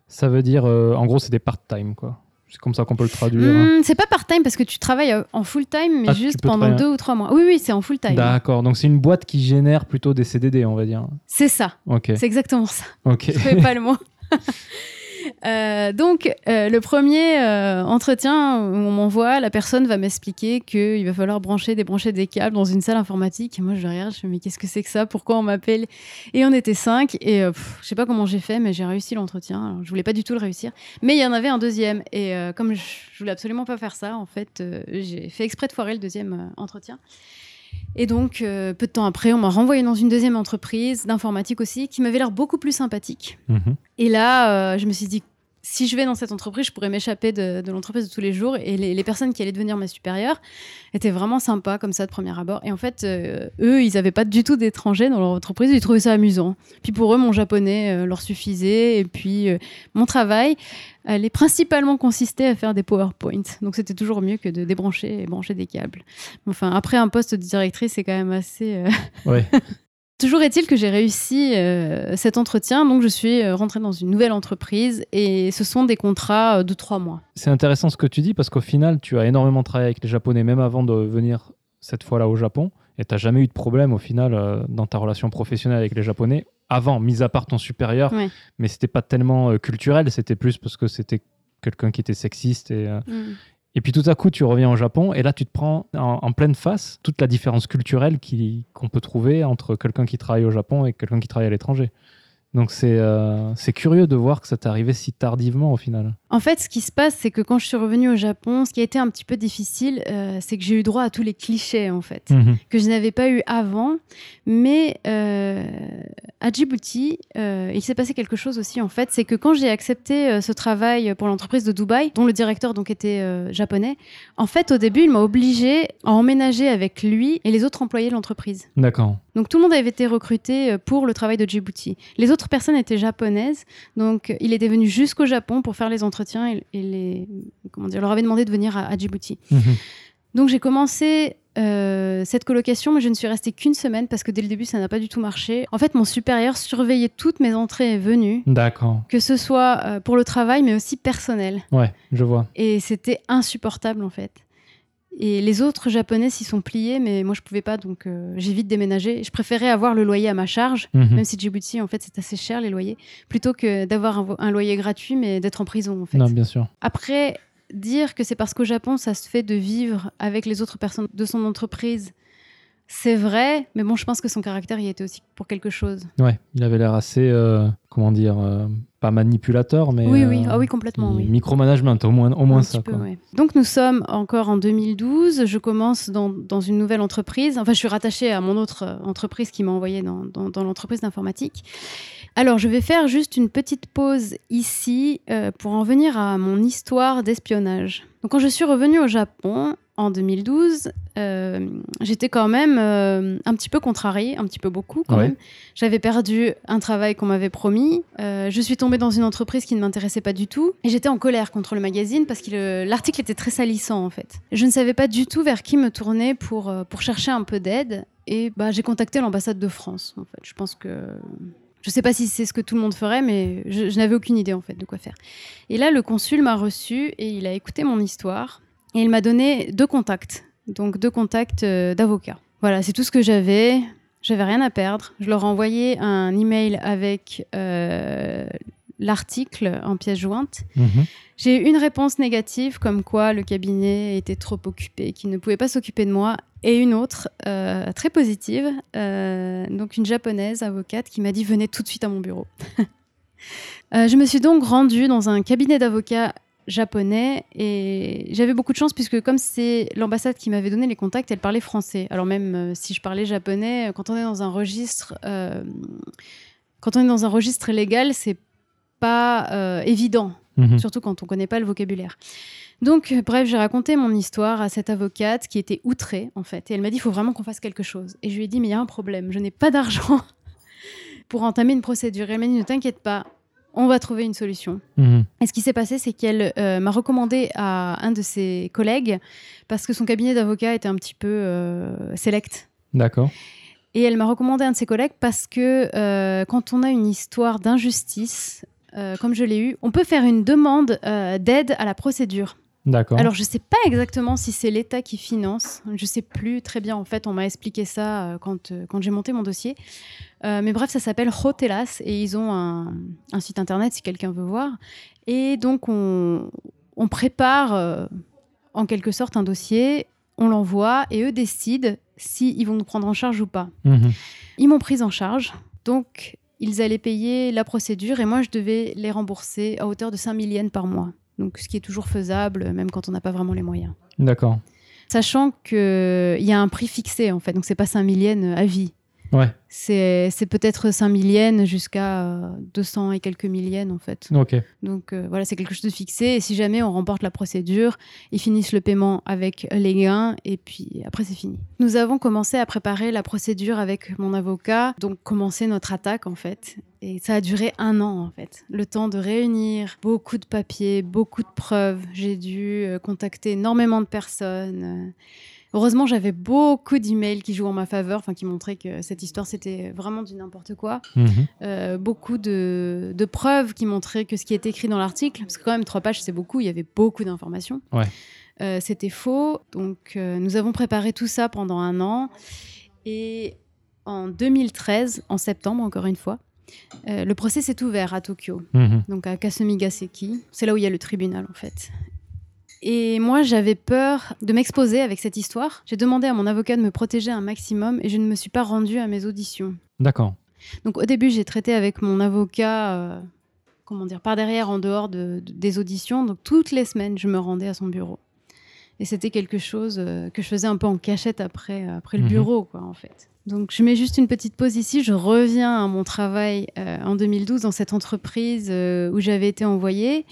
ça veut dire euh, en gros c'est des part-time quoi. C'est comme ça qu'on peut le traduire. hein. Hmm, c'est pas part-time parce que tu travailles euh, en full-time, mais Ah, juste pendant deux ou trois mois. Oui, oui, c'est en full-time. D'accord. Donc c'est une boîte qui génère plutôt des CDD, on va dire. C'est ça. Ok. C'est exactement ça. Ok. Je trouvais pas le mot. Euh, donc, euh, le premier euh, entretien où on m'envoie, la personne va m'expliquer qu'il va falloir brancher, débrancher des câbles dans une salle informatique. Et moi, je regarde, je me dis, mais qu'est-ce que c'est que ça? Pourquoi on m'appelle? Et on était cinq. Et pff, je sais pas comment j'ai fait, mais j'ai réussi l'entretien. Alors, je voulais pas du tout le réussir. Mais il y en avait un deuxième. Et comme je, je voulais absolument pas faire ça, en fait, j'ai fait exprès de foirer le deuxième entretien. Et donc, euh, peu de temps après, on m'a renvoyé dans une deuxième entreprise d'informatique aussi, qui m'avait l'air beaucoup plus sympathique. Mhm. Et là, euh, je me suis dit, si je vais dans cette entreprise, je pourrais m'échapper de, de l'entreprise de tous les jours. Et les, les personnes qui allaient devenir mes supérieures étaient vraiment sympas, comme ça, de premier abord. Et en fait, euh, eux, ils n'avaient pas du tout d'étrangers dans leur entreprise. Ils trouvaient ça amusant. Puis pour eux, mon japonais euh, leur suffisait. Et puis, euh, mon travail allait principalement consister à faire des PowerPoint. Donc, c'était toujours mieux que de débrancher et brancher des câbles. Enfin, après, un poste de directrice, c'est quand même assez... Ouais. Toujours est-il que j'ai réussi euh, cet entretien, donc je suis euh, rentrée dans une nouvelle entreprise et ce sont des contrats euh, de trois mois. C'est intéressant ce que tu dis parce qu'au final, tu as énormément travaillé avec les Japonais, même avant de venir cette fois-là au Japon. Et tu n'as jamais eu de problème au final euh, dans ta relation professionnelle avec les Japonais. Avant, mis à part ton supérieur, Ouais. mais c'était pas tellement euh, culturel, c'était plus parce que c'était quelqu'un qui était sexiste. Et, euh, et puis tout à coup, tu reviens au Japon et là, tu te prends en, pleine face toute la différence culturelle qu'on peut trouver entre quelqu'un qui travaille au Japon et quelqu'un qui travaille à l'étranger. Donc c'est euh, curieux de voir que ça t'est arrivé si tardivement au final. En fait, ce qui se passe, c'est que quand je suis revenue au Japon, ce qui a été un petit peu difficile, euh, c'est que j'ai eu droit à tous les clichés, en fait, Mhm. que je n'avais pas eu avant. Mais euh, à Djibouti, euh, il s'est passé quelque chose aussi, en fait, c'est que quand j'ai accepté ce travail pour l'entreprise de Dubaï, dont le directeur donc était japonais, en fait, au début, il m'a obligé à emménager avec lui et les autres employés de l'entreprise. D'accord. Donc tout le monde avait été recruté pour le travail de Djibouti. Les autres autres personnes étaient japonaises, donc il était venu jusqu'au Japon pour faire les entretiens et, les, comment dire, leur avait demandé de venir à, Djibouti. Mhm. Donc j'ai commencé euh, cette colocation, mais je ne suis restée qu'une semaine parce que dès le début, ça n'a pas du tout marché. En fait, mon supérieur surveillait toutes mes entrées et venues. D'accord. Que ce soit euh, pour le travail, mais aussi personnel. Ouais, je vois. Et c'était insupportable, en fait. Et les autres japonais s'y sont pliés, mais moi je pouvais pas, donc euh, j'ai vite déménagé. Je préférais avoir le loyer à ma charge, mhm. même si Djibouti en fait c'est assez cher les loyers, plutôt que d'avoir un, un, loyer gratuit mais d'être en prison en fait. Non, bien sûr. Après, dire que c'est parce qu'au Japon, ça se fait de vivre avec les autres personnes de son entreprise, c'est vrai, mais bon, je pense que son caractère y était aussi pour quelque chose. Ouais, il avait l'air assez, euh, comment dire, euh, pas manipulateur, mais. Oui, oui, ah oui, complètement. Oui. Micromanagement, au moins, au moins ça. Peu, Donc nous sommes encore en 2012. Je commence dans, dans, une nouvelle entreprise. Enfin, je suis rattachée à mon autre euh, entreprise qui m'a envoyée dans, dans, dans l'entreprise d'informatique. Alors, je vais faire juste une petite pause ici euh, pour en venir à mon histoire d'espionnage. Donc, quand je suis revenue au Japon en 2012, euh, j'étais quand même euh, un petit peu contrariée, un petit peu beaucoup quand même. J'avais perdu un travail qu'on m'avait promis. je suis tombée dans une entreprise qui ne m'intéressait pas du tout. Et j'étais en colère contre le magazine parce que l'article était très salissant en fait. Je ne savais pas du tout vers qui me tourner pour, pour chercher un peu d'aide. Et bah, j'ai contacté l'ambassade de France en fait. Je pense que je ne sais pas si c'est ce que tout le monde ferait, mais je, n'avais aucune idée en fait de quoi faire. Et là, le consul m'a reçu et il a écouté mon histoire et il m'a donné deux contacts, donc deux contacts euh, d'avocats. Voilà, c'est tout ce que j'avais. J'avais rien à perdre. Je leur ai envoyé un email avec euh, l'article en pièce jointe. Mhm. J'ai eu une réponse négative comme quoi le cabinet était trop occupé, qu'il ne pouvait pas s'occuper de moi, et une autre euh, très positive, euh, donc une japonaise avocate qui m'a dit venez tout de suite à mon bureau. Euh, je me suis donc rendue dans un cabinet d'avocats japonais et j'avais beaucoup de chance puisque comme c'est l'ambassade qui m'avait donné les contacts, elle parlait français. Alors même si je parlais japonais, quand on est dans un registre, quand on est dans un registre légal, c'est pas euh, évident, mhm. surtout quand on connaît pas le vocabulaire. Donc, euh, bref, j'ai raconté mon histoire à cette avocate qui était outrée, en fait. Et elle m'a dit, il faut vraiment qu'on fasse quelque chose. Et je lui ai dit, mais il y a un problème, je n'ai pas d'argent pour entamer une procédure. elle m'a dit, ne t'inquiète pas, on va trouver une solution. Mhm. Et ce qui s'est passé, c'est qu'elle euh, m'a recommandé à un de ses collègues, parce que son cabinet d'avocat était un petit peu select. D'accord. Et elle m'a recommandé un de ses collègues parce que quand on a une histoire d'injustice, euh, comme je l'ai eu, on peut faire une demande euh, d'aide à la procédure. D'accord. Alors, je ne sais pas exactement si c'est l'État qui finance. Je ne sais plus très bien. En fait, on m'a expliqué ça euh, quand, quand j'ai monté mon dossier. mais bref, ça s'appelle Hotelas et ils ont un, un site internet si quelqu'un veut voir. Et donc, on, on prépare en quelque sorte un dossier, on l'envoie et eux décident s'ils vont nous prendre en charge ou pas. Mhm. Ils m'ont prise en charge. Donc, ils allaient payer la procédure et moi, je devais les rembourser à hauteur de 5 000 yens par mois. Donc, ce qui est toujours faisable, même quand on n'a pas vraiment les moyens. D'accord. Sachant qu'il y a un prix fixé, en fait. Donc, c'est pas 5 000 yens à vie. Ouais. C'est, peut-être 5 yens jusqu'à 200 et quelques milliennes en fait. Donc euh, voilà, c'est quelque chose de fixé. Et si jamais on remporte la procédure, ils finissent le paiement avec les gains et puis après c'est fini. Nous avons commencé à préparer la procédure avec mon avocat, donc commencer notre attaque en fait. Et ça a duré un an en fait. Le temps de réunir beaucoup de papiers, beaucoup de preuves. J'ai dû euh, contacter énormément de personnes. Heureusement, j'avais beaucoup d'emails qui jouent en ma faveur, enfin qui montraient que cette histoire c'était vraiment du n'importe quoi. Mhm. Euh, beaucoup de, preuves qui montraient que ce qui était écrit dans l'article, parce que quand même trois pages c'est beaucoup, il y avait beaucoup d'informations. Euh, c'était faux. Donc euh, nous avons préparé tout ça pendant un an et en 2013, en septembre encore une fois, le procès s'est ouvert à Tokyo, mhm. donc à Kasumigaseki. C'est là où il y a le tribunal en fait. Et moi, j'avais peur de m'exposer avec cette histoire. J'ai demandé à mon avocat de me protéger un maximum et je ne me suis pas rendue à mes auditions. D'accord. Donc au début, j'ai traité avec mon avocat, euh, comment dire, par derrière, en dehors des auditions. Donc toutes les semaines, je me rendais à son bureau. Et c'était quelque chose euh, que je faisais un peu en cachette après, euh, après le mhm. bureau, quoi, en fait. Donc je mets juste une petite pause ici. Je reviens à mon travail en 2012 dans cette entreprise où j'avais été envoyée.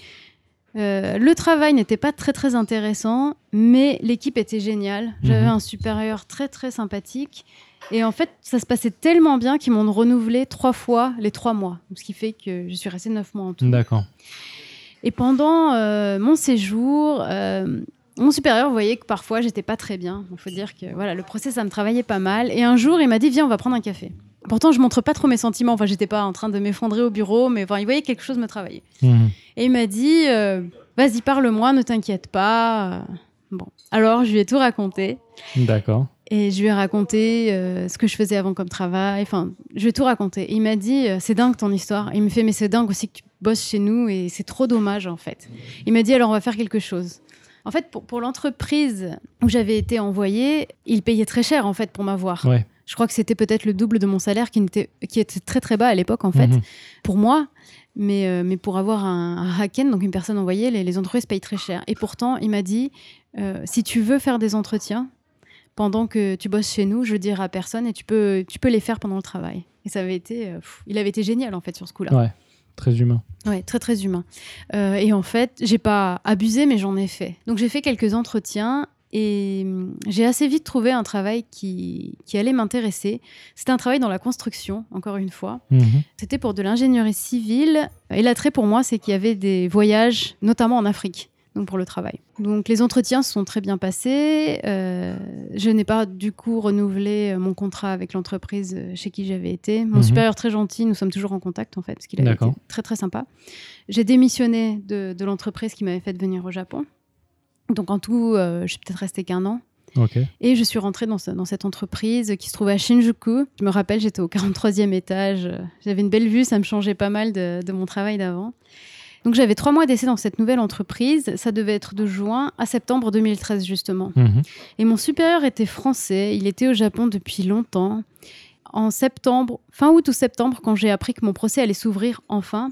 Euh, le travail n'était pas très très intéressant, mais l'équipe était géniale. J'avais Mhm. un supérieur très très sympathique. Et en fait, ça se passait tellement bien qu'ils m'ont renouvelé trois fois les trois mois. Ce qui fait que je suis restée neuf mois en tout. D'accord. Et pendant euh, mon séjour, euh, mon supérieur voyait que parfois j'étais pas très bien. Il faut dire que voilà, le procès, ça me travaillait pas mal. Et un jour, il m'a dit Viens, on va prendre un café. Pourtant, je montre pas trop mes sentiments. Enfin, j'étais pas en train de m'effondrer au bureau, mais enfin, il voyait que quelque chose me travaillait. Mhm. Et il m'a dit euh, Vas-y, parle-moi, ne t'inquiète pas. Euh, Bon. Alors, je lui ai tout raconté. D'accord. Et je lui ai raconté euh, ce que je faisais avant comme travail. Enfin, je lui ai tout raconté. Et il m'a dit C'est dingue ton histoire. Il me fait Mais c'est dingue aussi que tu bosses chez nous et c'est trop dommage en fait. Il m'a dit Alors on va faire quelque chose. En fait, pour, pour l'entreprise où j'avais été envoyée, il payait très cher en fait pour m'avoir. Ouais. Je crois que c'était peut-être le double de mon salaire qui était, qui était très très bas à l'époque en fait Mhm. pour moi. Mais, euh, mais pour avoir un, un hacken, donc une personne envoyée, les, les entreprises payent très cher. Et pourtant, il m'a dit euh, si tu veux faire des entretiens pendant que tu bosses chez nous, je le dirai à personne et tu peux, tu peux les faire pendant le travail. Et ça avait été, euh, il avait été génial en fait sur ce coup-là. Ouais. Très humain. Ouais, très très humain. Euh, et en fait, j'ai pas abusé, mais j'en ai fait. Donc j'ai fait quelques entretiens et hum, j'ai assez vite trouvé un travail qui, qui allait m'intéresser. C'était un travail dans la construction, encore une fois. Mhm. C'était pour de l'ingénierie civile. Et l'attrait pour moi, c'est qu'il y avait des voyages, notamment en Afrique, donc pour le travail. Donc les entretiens se sont très bien passés. Euh, je n'ai pas du coup renouvelé euh, mon contrat avec l'entreprise euh, chez qui j'avais été. Mon Mhm. supérieur très gentil, nous sommes toujours en contact en fait, parce qu'il avait été très très sympa. J'ai démissionné de, de l'entreprise qui m'avait fait venir au Japon. Donc en tout, euh, je suis peut-être restée qu'un an. Et je suis rentrée dans, ce- dans cette entreprise qui se trouvait à Shinjuku. Je me rappelle, j'étais au 43e étage. J'avais une belle vue, ça me changeait pas mal de, de mon travail d'avant. Donc j'avais trois mois d'essai dans cette nouvelle entreprise. Ça devait être de juin à septembre 2013, justement. Mhm. Et mon supérieur était français. Il était au Japon depuis longtemps. En septembre, fin août ou septembre, quand j'ai appris que mon procès allait s'ouvrir enfin,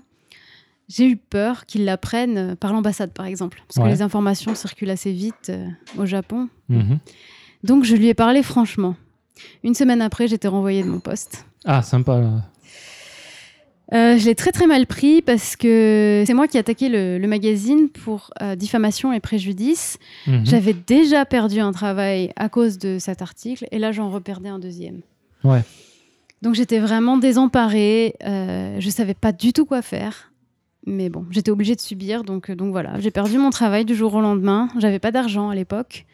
j'ai eu peur qu'il l'apprenne par l'ambassade, par exemple. Parce Ouais. que les informations circulent assez vite euh, au Japon. Mhm. Donc je lui ai parlé franchement. Une semaine après, j'étais renvoyée de mon poste. Ah, sympa. Euh, je l'ai très très mal pris parce que c'est moi qui ai attaqué le, le magazine pour euh, diffamation et préjudice. Mhm. J'avais déjà perdu un travail à cause de cet article et là j'en reperdais un deuxième. Ouais. Donc j'étais vraiment désemparée. Euh, je savais pas du tout quoi faire. Mais bon, j'étais obligée de subir. Donc, donc voilà, j'ai perdu mon travail du jour au lendemain. J'avais pas d'argent à l'époque.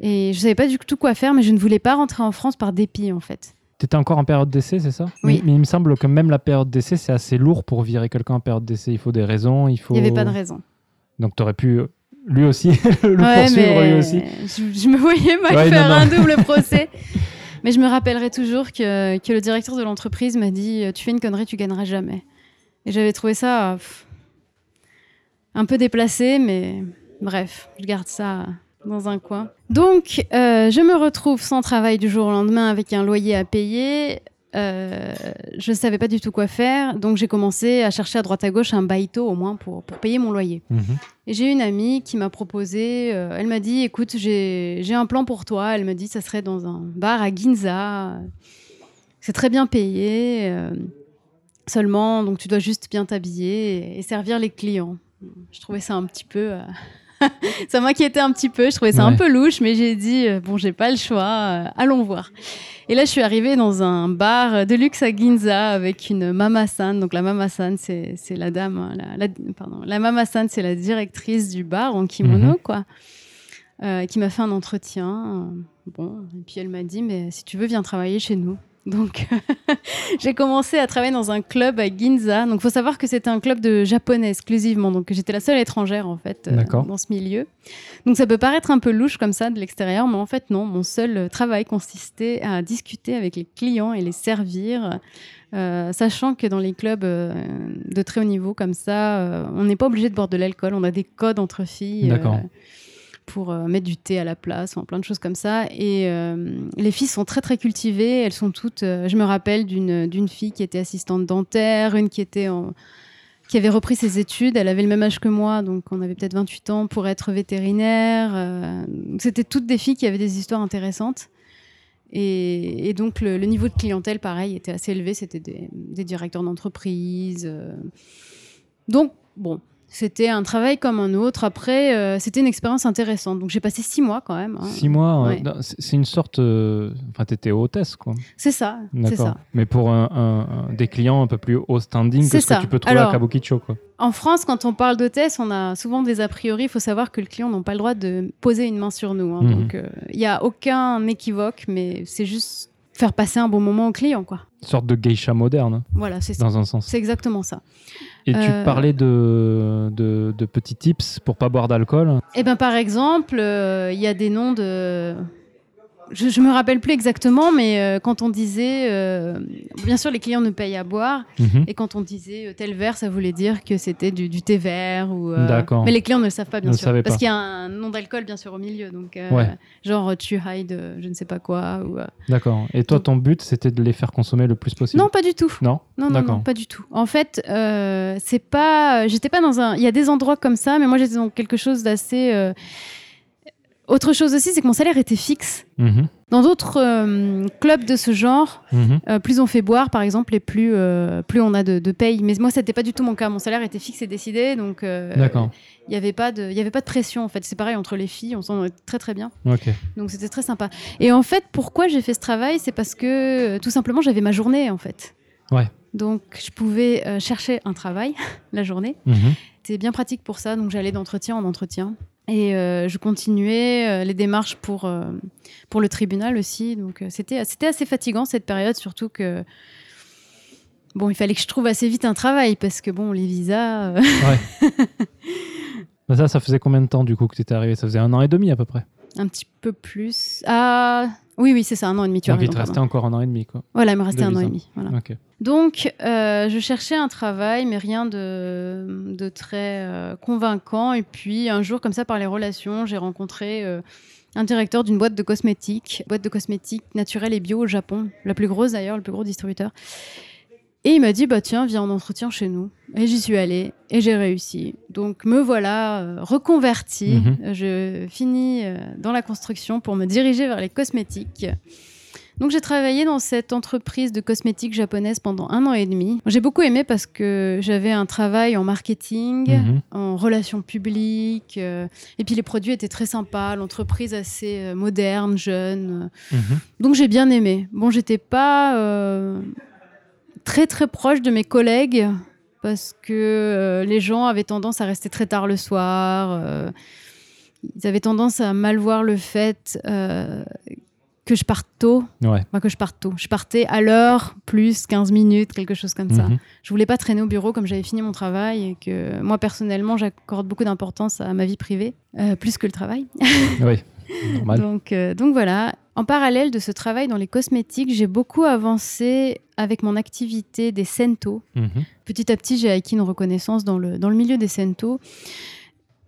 Et je savais pas du tout quoi faire, mais je ne voulais pas rentrer en France par dépit en fait. T'étais encore en période d'essai, c'est ça? Oui. Mais, mais il me semble que même la période d'essai, c'est assez lourd pour virer quelqu'un en période d'essai. Il faut des raisons, il faut... N'y avait pas de raison. Donc t'aurais pu, euh, lui aussi, le Ouais, poursuivre mais lui aussi. Je, je me voyais mal Ouais, faire non, non. un double procès. mais je me rappellerai toujours que, que le directeur de l'entreprise m'a dit Tu fais une connerie, tu gagneras jamais. Et j'avais trouvé ça pff, un peu déplacé, mais bref, je garde ça dans un coin. Donc, euh, je me retrouve sans travail du jour au lendemain avec un loyer à payer. Euh, je ne savais pas du tout quoi faire, donc j'ai commencé à chercher à droite à gauche un baito au moins pour, pour payer mon loyer. Mhm. Et j'ai une amie qui m'a proposé, euh, elle m'a dit, écoute, j'ai un plan pour toi. Elle m'a dit, ça serait dans un bar à Ginza. C'est très bien payé. euh, seulement, donc tu dois juste bien t'habiller et, et servir les clients. Je trouvais ça un petit peu... ça m'inquiétait un petit peu, je trouvais ça un peu louche, mais j'ai dit, euh, bon, j'ai pas le choix, euh, allons voir. Et là, je suis arrivée dans un bar de luxe à Ginza avec une mama-san. Donc, la mama-san, c'est c'est la dame, hein, la, la- pardon, la mama-san, c'est la directrice du bar en kimono, Mhm. quoi, euh, qui m'a fait un entretien. euh, Bon, et puis elle m'a dit, mais si tu veux, viens travailler chez nous. Donc, j'ai commencé à travailler dans un club à Ginza. Donc, il faut savoir que c'était un club de japonais exclusivement. Donc, j'étais la seule étrangère, en fait, euh, dans ce milieu. Donc, ça peut paraître un peu louche comme ça de l'extérieur, mais en fait, non. Mon seul euh, travail consistait à discuter avec les clients et les servir. euh, sachant que dans les clubs euh, de très haut niveau comme ça, on n'est pas obligé de boire de l'alcool. On a des codes entre filles. D'accord. Pour euh, mettre du thé à la place, enfin, plein de choses comme ça. Et euh, les filles sont très très cultivées. Elles sont toutes. euh, je me rappelle d'une fille qui était assistante dentaire, une qui était qui avait repris ses études. Elle avait le même âge que moi, donc on avait peut-être 28 ans pour être vétérinaire. C'était toutes des filles qui avaient des histoires intéressantes. Et, donc le, niveau de clientèle, pareil, était assez élevé. C'était des, des directeurs d'entreprise. Donc, bon, C'était un travail comme un autre. Après, euh, c'était une expérience intéressante. Donc j'ai passé six mois quand même. hein. Six mois, Ouais. c'est une sorte. euh, Enfin, t'étais hôtesse, quoi. C'est ça, D'accord. Mais pour un, un- un- des clients un peu plus haut standing que ce que ça. tu peux trouver à Alors- Kabukicho, quoi. En France, quand on parle d'hôtesse, on a souvent des a priori. Il faut savoir que le client n'a pas le droit de poser une main sur nous. hein. Mhm. Donc euh, il n'y a aucun équivoque, mais c'est juste faire passer un bon moment au client. quoi. Une sorte de geisha moderne, Voilà, c'est ça. dans un sens. C'est exactement ça. Et tu Euh, parlais de, de, de petits tips pour pas boire d'alcool. Eh ben, par exemple, euh, il y a des noms de. Je, je me rappelle plus exactement, mais euh, quand on disait, euh, bien sûr, les clients ne payent à boire, Mhm. et quand on disait euh, tel verre, ça voulait dire que c'était du, du thé vert ou. D'accord. Mais les clients ne le savent pas, bien sûr, parce qu'il y a un nom d'alcool, bien sûr, au milieu, donc Ouais. genre tu hide, euh, je ne sais pas quoi ou. D'accord. Et toi, ton but, c'était de les faire consommer le plus possible? Non, pas du tout. Non? Non, non, non, pas du tout. En fait, c'est pas. J'étais pas dans un. Il y a des endroits comme ça, mais moi j'étais dans quelque chose d'assez. Autre chose aussi, c'est que mon salaire était fixe. Mhm. Dans d'autres euh, clubs de ce genre, Mhm. euh, plus on fait boire, par exemple, et plus, euh, plus on a de, de paye. Mais moi, c'était pas du tout mon cas. Mon salaire était fixe et décidé, donc il n'y avait pas de, il y avait pas de pression. En fait, c'est pareil entre les filles, on s'en très très bien. Ok. Donc c'était très sympa. Et en fait, pourquoi j'ai fait ce travail, c'est parce que tout simplement j'avais ma journée en fait. Ouais. Donc je pouvais chercher un travail la journée. Mhm. C'était bien pratique pour ça, donc j'allais d'entretien en entretien. Et euh, je continuais euh, les démarches pour, euh, pour le tribunal aussi. Donc c'était c'était assez fatigant cette période, surtout que bon, il fallait que je trouve assez vite un travail parce que bon, les visas. Bah ça, ça faisait combien de temps du coup que tu étais arrivé Ça faisait un an et demi à peu près. un petit peu plus. Ah oui, oui, c'est ça, un an et demi. Tu as Donc il raison, te restait encore un an et demi, quoi. Voilà, il me restait un an et demi. Voilà. Donc, euh, je cherchais un travail, mais rien de, de très euh, convaincant. Et puis, un jour, comme ça, par les relations, j'ai rencontré euh, un directeur d'une boîte de cosmétiques, boîte de cosmétiques naturelle et bio au Japon, la plus grosse d'ailleurs, le plus gros distributeur. Et il m'a dit, bah tiens, viens en entretien chez nous. Et j'y suis allée et j'ai réussi. Donc me voilà euh, reconvertie. Mhm. Je finis euh, dans la construction pour me diriger vers les cosmétiques. Donc j'ai travaillé dans cette entreprise de cosmétiques japonaise pendant un an et demi. J'ai beaucoup aimé parce que j'avais un travail en marketing, Mhm. en relations publiques, euh, et puis les produits étaient très sympas, l'entreprise assez euh, moderne, jeune. Mhm. Donc j'ai bien aimé. Bon, j'étais pas euh, très très proche de mes collègues parce que euh, les gens avaient tendance à rester très tard le soir. euh, ils avaient tendance à mal voir le fait euh, que je parte tôt. Ouais. Enfin, que je parte tôt. Je partais à l'heure, plus 15 minutes, quelque chose comme ça. Mhm. Je voulais pas traîner au bureau comme j'avais fini mon travail et que moi personnellement j'accorde beaucoup d'importance à ma vie privée, plus que le travail. Oui. Normal. Donc, euh, donc voilà. En parallèle de ce travail dans les cosmétiques, j'ai beaucoup avancé avec mon activité des sento. Mhm. Petit à petit, j'ai acquis une reconnaissance dans le, dans le milieu des sento.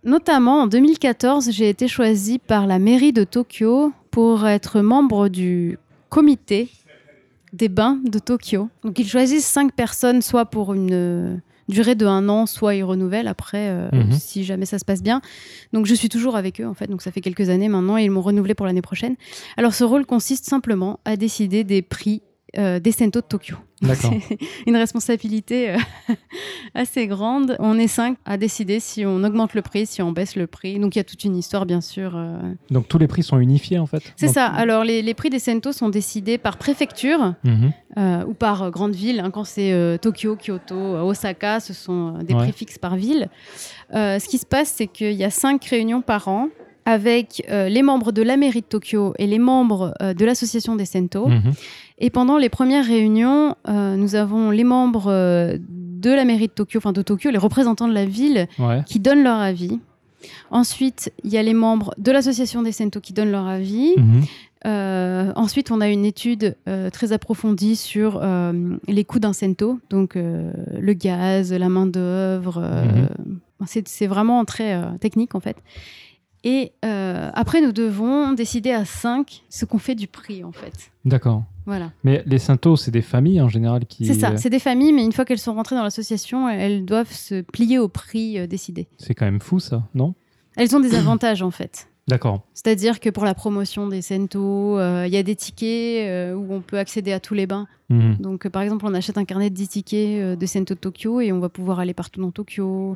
Notamment en 2014, j'ai été choisie par la mairie de Tokyo pour être membre du comité des bains de Tokyo. Donc ils choisissent cinq personnes, soit pour une durée de un an, soit ils renouvellent après, euh, Mhm. si jamais ça se passe bien. Donc je suis toujours avec eux en fait, donc ça fait quelques années maintenant et ils m'ont renouvelé pour l'année prochaine. Alors ce rôle consiste simplement à décider des prix euh, des Sento de Tokyo. C'est une responsabilité euh, assez grande. On est cinq à décider si on augmente le prix, si on baisse le prix. Donc il y a toute une histoire bien sûr. euh. Donc tous les prix sont unifiés en fait C'est Donc- ça. Alors les, les prix des Sento sont décidés par préfecture Mhm. ou par grande ville. hein. Quand c'est Tokyo, Kyoto, Osaka, ce sont des Ouais. prix fixes par ville. Ce qui se passe, c'est qu'il y a cinq réunions par an avec les membres de la mairie de Tokyo et les membres de l'association des Sento. Mhm. Et pendant les premières réunions, euh, nous avons les membres euh, de la mairie de Tokyo, enfin de Tokyo, les représentants de la ville, Ouais. qui donnent leur avis. Ensuite, il y a les membres de l'association des Sento qui donnent leur avis. Mhm. Euh, ensuite, on a une étude euh, très approfondie sur euh, les coûts d'un cento, donc le gaz, la main-d'œuvre. euh, c'est, vraiment très technique en fait. Et après, nous devons décider à 5 ce qu'on fait du prix en fait. D'accord. Voilà. Mais les Synthos, c'est des familles en général qui. C'est ça, euh, c'est des familles, mais une fois qu'elles sont rentrées dans l'association, elles doivent se plier au prix euh, décidé. C'est quand même fou ça, non? Elles ont des avantages en fait. D'accord. C'est-à-dire que pour la promotion des Sento, euh, il y a des tickets euh, où on peut accéder à tous les bains. Mhm. Donc, euh, par exemple, on achète un carnet de 10 tickets de Sento Tokyo et on va pouvoir aller partout dans Tokyo.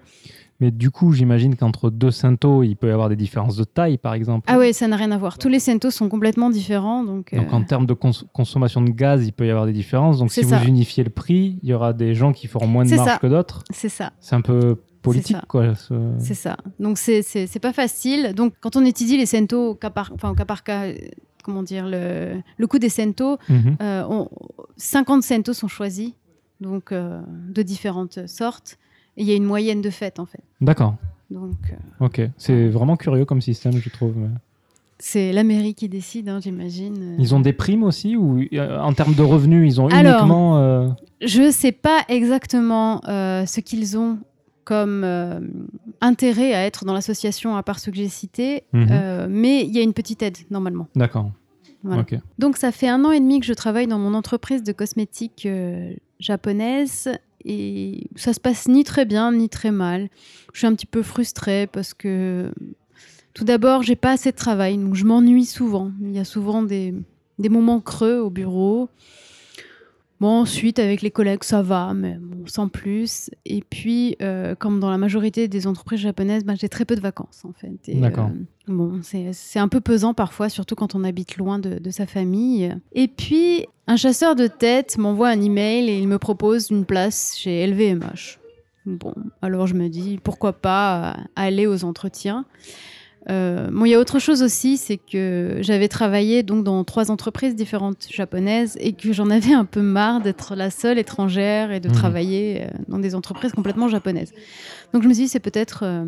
Mais du coup, j'imagine qu'entre deux Sento, il peut y avoir des différences de taille, par exemple. Ah ouais, ça n'a rien à voir. Tous les Sento sont complètement différents. Donc, Donc en termes de cons- consommation de gaz, il peut y avoir des différences. Donc si vous unifiez le prix, il y aura des gens qui feront moins de marge ça. que d'autres. c'est ça. C'est un peu politique, ça. C'est ça. Donc c'est pas facile. Donc quand on étudie les Sento cas par, enfin, cas, par cas, comment dire, le, le coût des Sento, Mhm. euh, on- 50 Sento sont choisis, donc euh, de différentes sortes. Et il y a une moyenne de fêtes en fait. D'accord. Donc euh, Ok. C'est vraiment curieux comme système, je trouve. c'est la mairie qui décide, hein, j'imagine. Ils ont des primes aussi ou euh, en termes de revenus, ils ont Alors, uniquement. euh, Je sais pas exactement euh, ce qu'ils ont comme euh, intérêt à être dans l'association à part ceux que j'ai cités, Mhm. euh, mais il y a une petite aide normalement. D'accord. Voilà. Donc ça fait un an et demi que je travaille dans mon entreprise de cosmétiques euh, japonaise et ça se passe ni très bien ni très mal. Je suis un petit peu frustrée parce que tout d'abord j'ai pas assez de travail donc je m'ennuie souvent. Il y a souvent des, des moments creux au bureau. Bon, ensuite, avec les collègues, ça va, mais bon, sans plus. Et puis, euh, comme dans la majorité des entreprises japonaises, ben, j'ai très peu de vacances, en fait. D'accord. euh, bon, c'est c'est un peu pesant parfois, surtout quand on habite loin de, de sa famille. Et puis, un chasseur de tête m'envoie un email et il me propose une place chez LVMH. Bon, alors je me dis, pourquoi pas euh, aller aux entretiens euh, bon, il y a autre chose aussi, c'est que j'avais travaillé donc dans trois entreprises différentes japonaises et que j'en avais un peu marre d'être la seule étrangère et de Mhm. travailler euh, dans des entreprises complètement japonaises. Donc je me suis dit c'est peut-être euh,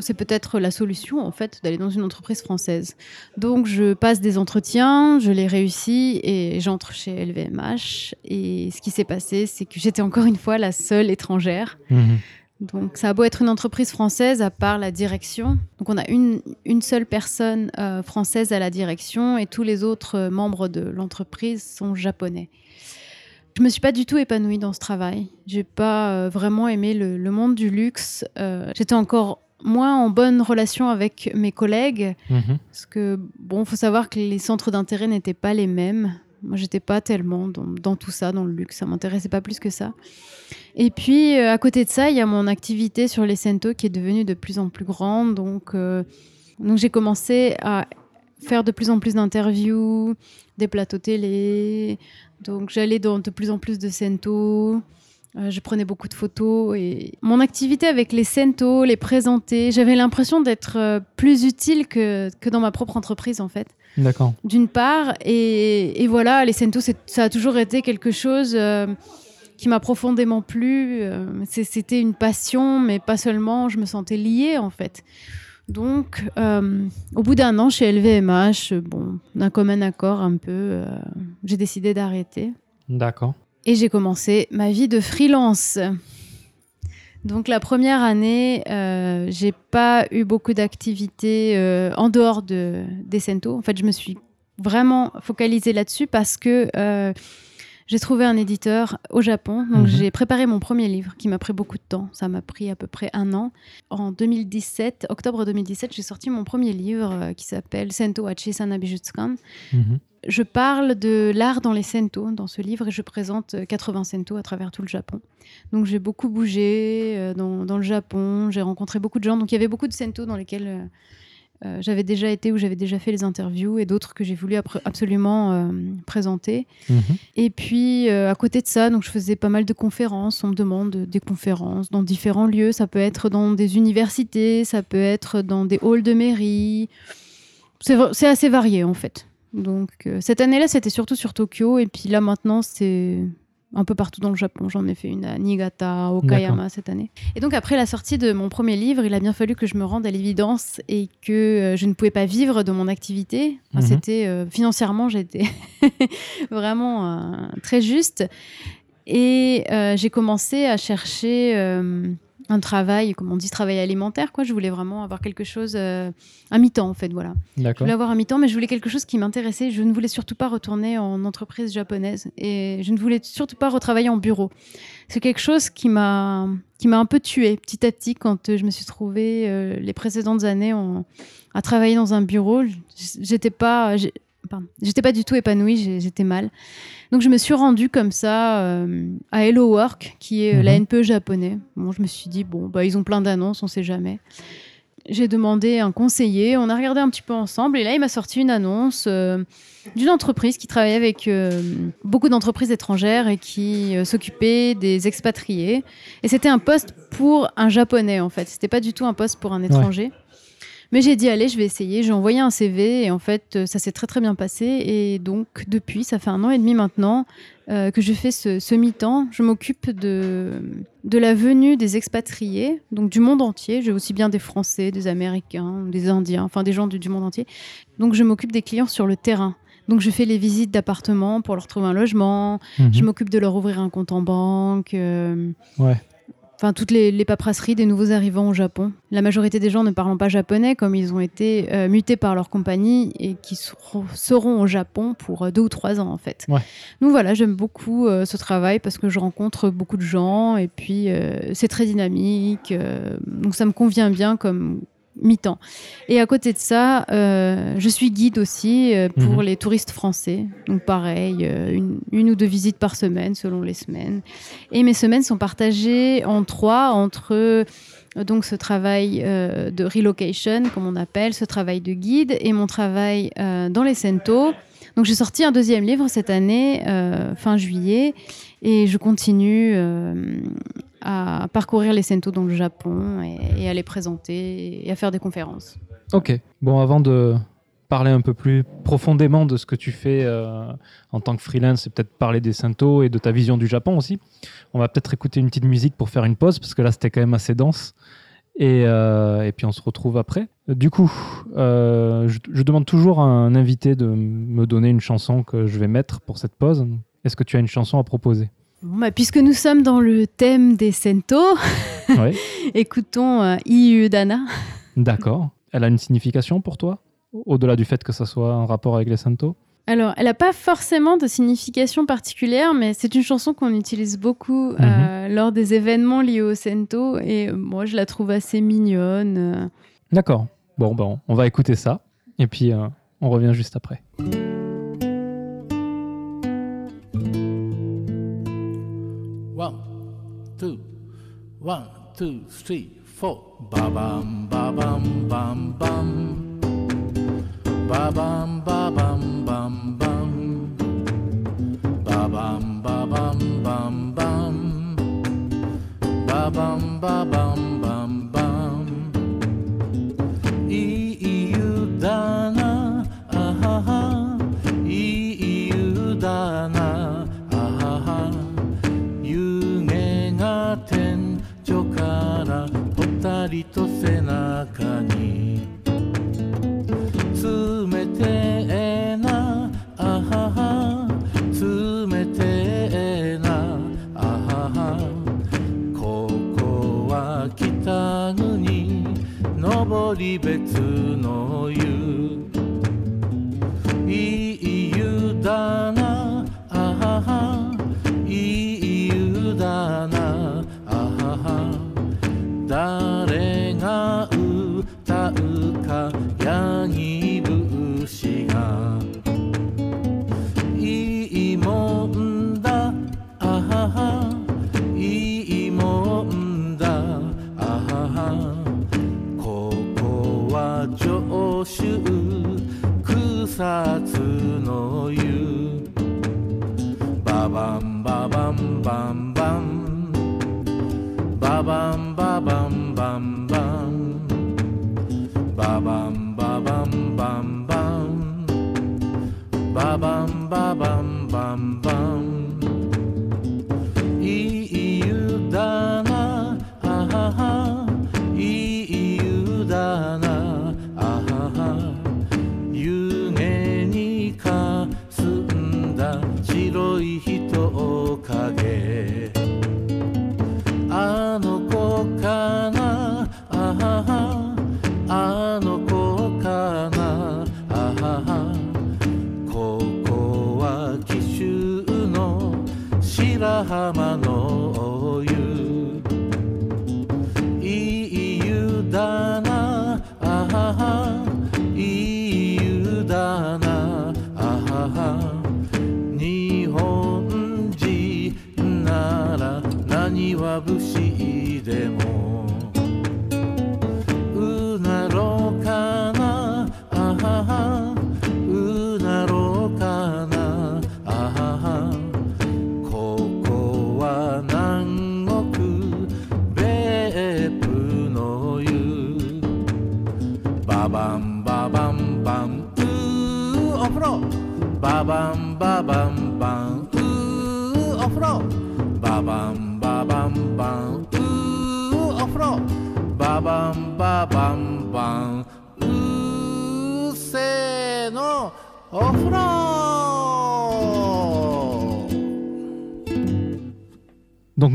c'est peut-être la solution en fait d'aller dans une entreprise française. Donc je passe des entretiens, je les réussis et j'entre chez LVMH et ce qui s'est passé c'est que j'étais encore une fois la seule étrangère. Mhm. Donc ça a beau être une entreprise française, à part la direction. Donc on a une, une seule personne euh, française à la direction et tous les autres euh, membres de l'entreprise sont japonais. Je me suis pas du tout épanouie dans ce travail. J'ai pas euh, vraiment aimé le, le monde du luxe. J'étais encore moins en bonne relation avec mes collègues Mhm. parce que bon, faut savoir que les centres d'intérêt n'étaient pas les mêmes. Moi, j'étais pas tellement dans, tout ça, dans le luxe. Ça m'intéressait pas plus que ça. Et puis, euh, à côté de ça, il y a mon activité sur les Sento qui est devenue de plus en plus grande. Donc, euh, donc j'ai commencé à faire de plus en plus d'interviews, des plateaux télé. Donc, j'allais dans de plus en plus de Sento. Euh, je prenais beaucoup de photos et mon activité avec les Sento, les présenter, j'avais l'impression d'être euh, plus utile que, que dans ma propre entreprise en fait D'accord. d'une part. Et, et voilà, les Sento, c'est- ça a toujours été quelque chose euh, qui m'a profondément plu. C'était une passion, mais pas seulement, je me sentais liée en fait. Donc, au bout d'un an chez LVMH, bon, d'un commun accord un peu, j'ai décidé d'arrêter. D'accord. Et j'ai commencé ma vie de freelance. Donc la première année, euh, j'ai pas eu beaucoup d'activités euh, en dehors de, des Sento. En fait, je me suis vraiment focalisée là-dessus parce que euh, j'ai trouvé un éditeur au Japon. Donc Mhm. j'ai préparé mon premier livre qui m'a pris beaucoup de temps. Ça m'a pris à peu près un an. En 2017, octobre 2017, j'ai sorti mon premier livre euh, qui s'appelle Sento Hachi Sanabijutsukan Mhm. je parle de l'art dans les Sento dans ce livre et je présente euh, 80 Sento à travers tout le Japon. Donc j'ai beaucoup bougé euh, dans, dans le Japon, j'ai rencontré beaucoup de gens. Donc il y avait beaucoup de Sento dans lesquels euh, j'avais déjà été ou j'avais déjà fait les interviews et d'autres que j'ai voulu absolument euh, présenter. Mhm. Et puis euh, à côté de ça, donc je faisais pas mal de conférences. On me demande des conférences dans différents lieux. Ça peut être dans des universités, ça peut être dans des halls de mairie. C'est assez varié en fait. Donc cette année-là, c'était surtout sur Tokyo. Et puis là maintenant, c'est un peu partout dans le Japon. J'en ai fait une à Niigata, à Okayama cette année. Et donc après la sortie de mon premier livre, il a bien fallu que je me rende à l'évidence et que euh, je ne pouvais pas vivre de mon activité. Enfin, Mhm. C'était euh, financièrement, j'étais vraiment euh, très juste. Et j'ai commencé à chercher un travail, comme on dit, travail alimentaire. Quoi. Je voulais vraiment avoir quelque chose, euh, un mi-temps en fait, voilà. Je voulais avoir un mi-temps, mais je voulais quelque chose qui m'intéressait. Je ne voulais surtout pas retourner en entreprise japonaise et je ne voulais surtout pas retravailler en bureau. C'est quelque chose qui m'a qui m'a un peu tué petit à petit quand euh, je me suis trouvée euh, les précédentes années en- à travailler dans un bureau. J'étais pas pardon, j'étais pas du tout épanouie, j'étais mal. Donc je me suis rendue comme ça euh, à Hello Work, qui est euh, la Mhm. NPE japonais. Bon, je me suis dit bon bah ils ont plein d'annonces, on sait jamais. J'ai demandé un conseiller, on a regardé un petit peu ensemble et là il m'a sorti une annonce euh, d'une entreprise qui travaillait avec euh, beaucoup d'entreprises étrangères et qui s'occupait des expatriés. Et c'était un poste pour un japonais en fait, c'était pas du tout un poste pour un étranger. Mais j'ai dit allez, je vais essayer. J'ai envoyé un CV et en fait euh, ça s'est très très bien passé. Et donc depuis, ça fait un an et demi maintenant euh, que je fais ce, ce mi-temps. Je m'occupe de, de la venue des expatriés, donc du monde entier. J'ai aussi bien des Français, des Américains, des Indiens, enfin des gens du, du monde entier. Donc je m'occupe des clients sur le terrain. Donc je fais les visites d'appartements pour leur trouver un logement. Mhm. Je m'occupe de leur ouvrir un compte en banque. euh, Ouais. Enfin, toutes les, les paperasseries des nouveaux arrivants au Japon. La majorité des gens ne parlant pas japonais, comme ils ont été euh, mutés par leur compagnie et qui seront, au Japon pour euh, deux ou trois ans, en fait. Ouais. Donc voilà, j'aime beaucoup euh, ce travail parce que je rencontre beaucoup de gens et puis euh, c'est très dynamique. donc ça me convient bien comme mi-temps. Et à côté de ça, euh, je suis guide aussi euh, pour Mhm. les touristes français. Donc pareil, euh, une, une ou deux visites par semaine selon les semaines. Et mes semaines sont partagées en trois entre donc ce travail de relocation, comme on appelle, ce travail de guide et mon travail dans les Sento. Donc j'ai sorti un deuxième livre cette année, fin juillet, et je continue à parcourir les Sento dans le Japon et, et à les présenter et à faire des conférences. Ok. Bon, avant de parler un peu plus profondément de ce que tu fais euh, en tant que freelance et peut-être parler des Sento et de ta vision du Japon aussi, on va peut-être écouter une petite musique pour faire une pause parce que là c'était quand même assez dense. Et, euh, et puis on se retrouve après. Du coup, euh, je, je demande toujours à un invité de me donner une chanson que je vais mettre pour cette pause. Est-ce que tu as une chanson à proposer? Bah, puisque nous sommes dans le thème des Sento, Oui. écoutons euh, Iyu Dana. D'accord. Elle a une signification pour toi Au-delà du fait que ça soit un rapport avec les Sento? Alors, elle n'a pas forcément de signification particulière, mais c'est une chanson qu'on utilise beaucoup euh, lors des événements liés au Sento, et euh, moi, je la trouve assez mignonne. euh. D'accord. Bon, ben, on va écouter ça. Et puis, euh, on revient juste après. One, two, three, four. Ba bam, ba bam, bam, bam. Ba bam, ba bam, bam, bam. Ba bam, ba bam, bam, bam. Ba bam, ba bam, bam, り別の湯。いい湯だな。州草津の湯ババンババンバンバン。ババンババンバンバン。ババン。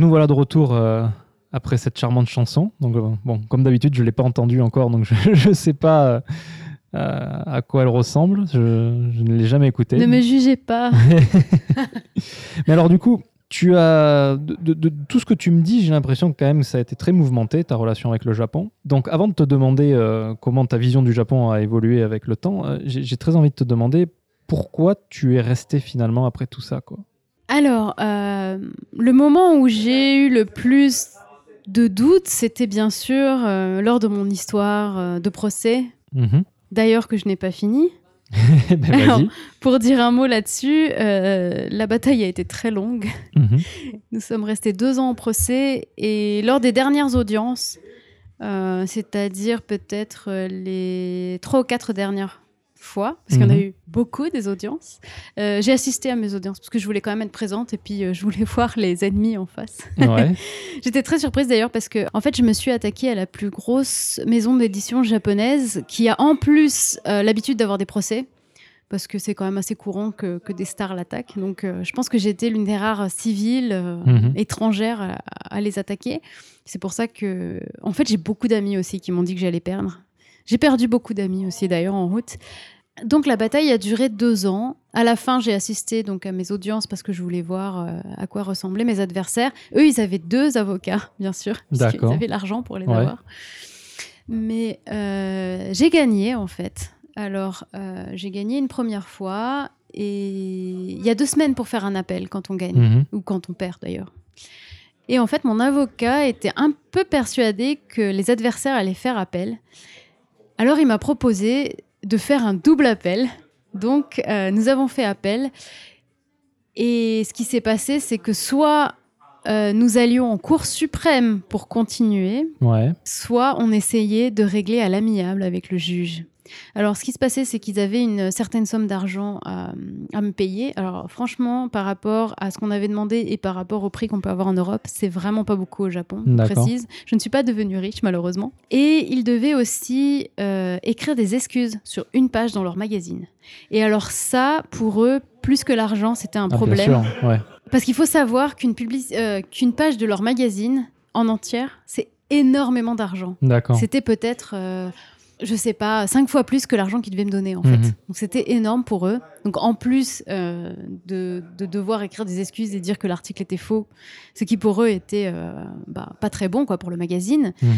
Nous voilà de retour euh, après cette charmante chanson. Donc euh, bon, comme d'habitude, je l'ai pas entendue encore, donc je ne sais pas euh, à quoi elle ressemble. Je, je ne l'ai jamais écoutée. Ne me jugez pas. Mais alors du coup, tu as de, de- de tout ce que tu me dis, j'ai l'impression que quand même ça a été très mouvementé ta relation avec le Japon. Donc avant de te demander comment ta vision du Japon a évolué avec le temps, j'ai j'ai très envie de te demander pourquoi tu es resté finalement après tout ça quoi. Alors, euh, le moment où j'ai eu le plus de doutes, c'était bien sûr euh, lors de mon histoire euh, de procès, Mhm. d'ailleurs que je n'ai pas fini. Ben, Alors. Pour dire un mot là-dessus, la bataille a été très longue. Mhm. Nous sommes restés deux ans en procès et lors des dernières audiences, c'est-à-dire peut-être les trois ou quatre dernières fois, parce y en a Mhm. eu beaucoup des audiences, euh, j'ai assisté à mes audiences parce que je voulais quand même être présente et puis euh, je voulais voir les ennemis en face. Ouais. J'étais très surprise d'ailleurs parce que en fait je me suis attaquée à la plus grosse maison d'édition japonaise qui a en plus euh, l'habitude d'avoir des procès parce que c'est quand même assez courant que, que des stars l'attaquent. Donc je pense que j'étais l'une des rares civiles Mhm. étrangères à, à les attaquer. C'est pour ça que en fait j'ai beaucoup d'amis aussi qui m'ont dit que j'allais perdre. J'ai perdu beaucoup d'amis aussi d'ailleurs en route. Donc la bataille a duré deux ans. À la fin, j'ai assisté donc à mes audiences parce que je voulais voir euh, à quoi ressemblaient mes adversaires. Eux, ils avaient deux avocats, bien sûr, parce qu'ils avaient l'argent pour les Ouais. avoir. Mais euh, j'ai gagné en fait. Alors euh, j'ai gagné une première fois et il y a deux semaines pour faire un appel quand on gagne Mhm. ou quand on perd d'ailleurs. Et en fait, mon avocat était un peu persuadé que les adversaires allaient faire appel. Alors, il m'a proposé de faire un double appel. Donc, euh, nous avons fait appel. Et ce qui s'est passé, c'est que soit euh, nous allions en Cour suprême pour continuer, Ouais. soit on essayait de régler à l'amiable avec le juge. Alors, ce qui se passait, c'est qu'ils avaient une certaine somme d'argent à, à me payer. Alors, franchement, par rapport à ce qu'on avait demandé et par rapport au prix qu'on peut avoir en Europe, c'est vraiment pas beaucoup au Japon, je précise. Je ne suis pas devenue riche, malheureusement. Et ils devaient aussi euh, écrire des excuses sur une page dans leur magazine. Et alors, ça, pour eux, plus que l'argent, c'était un Ah, bien problème. sûr. Ouais. Parce qu'il faut savoir qu'une euh, qu'une page de leur magazine en entière, c'est énormément d'argent. D'accord. C'était peut-être, euh, je sais pas, cinq fois plus que l'argent qu'ils devaient me donner en Mhm. fait. Donc c'était énorme pour eux. Donc en plus euh, de, de devoir écrire des excuses et dire que l'article était faux, ce qui pour eux était euh, bah, pas très bon quoi pour le magazine. Mhm.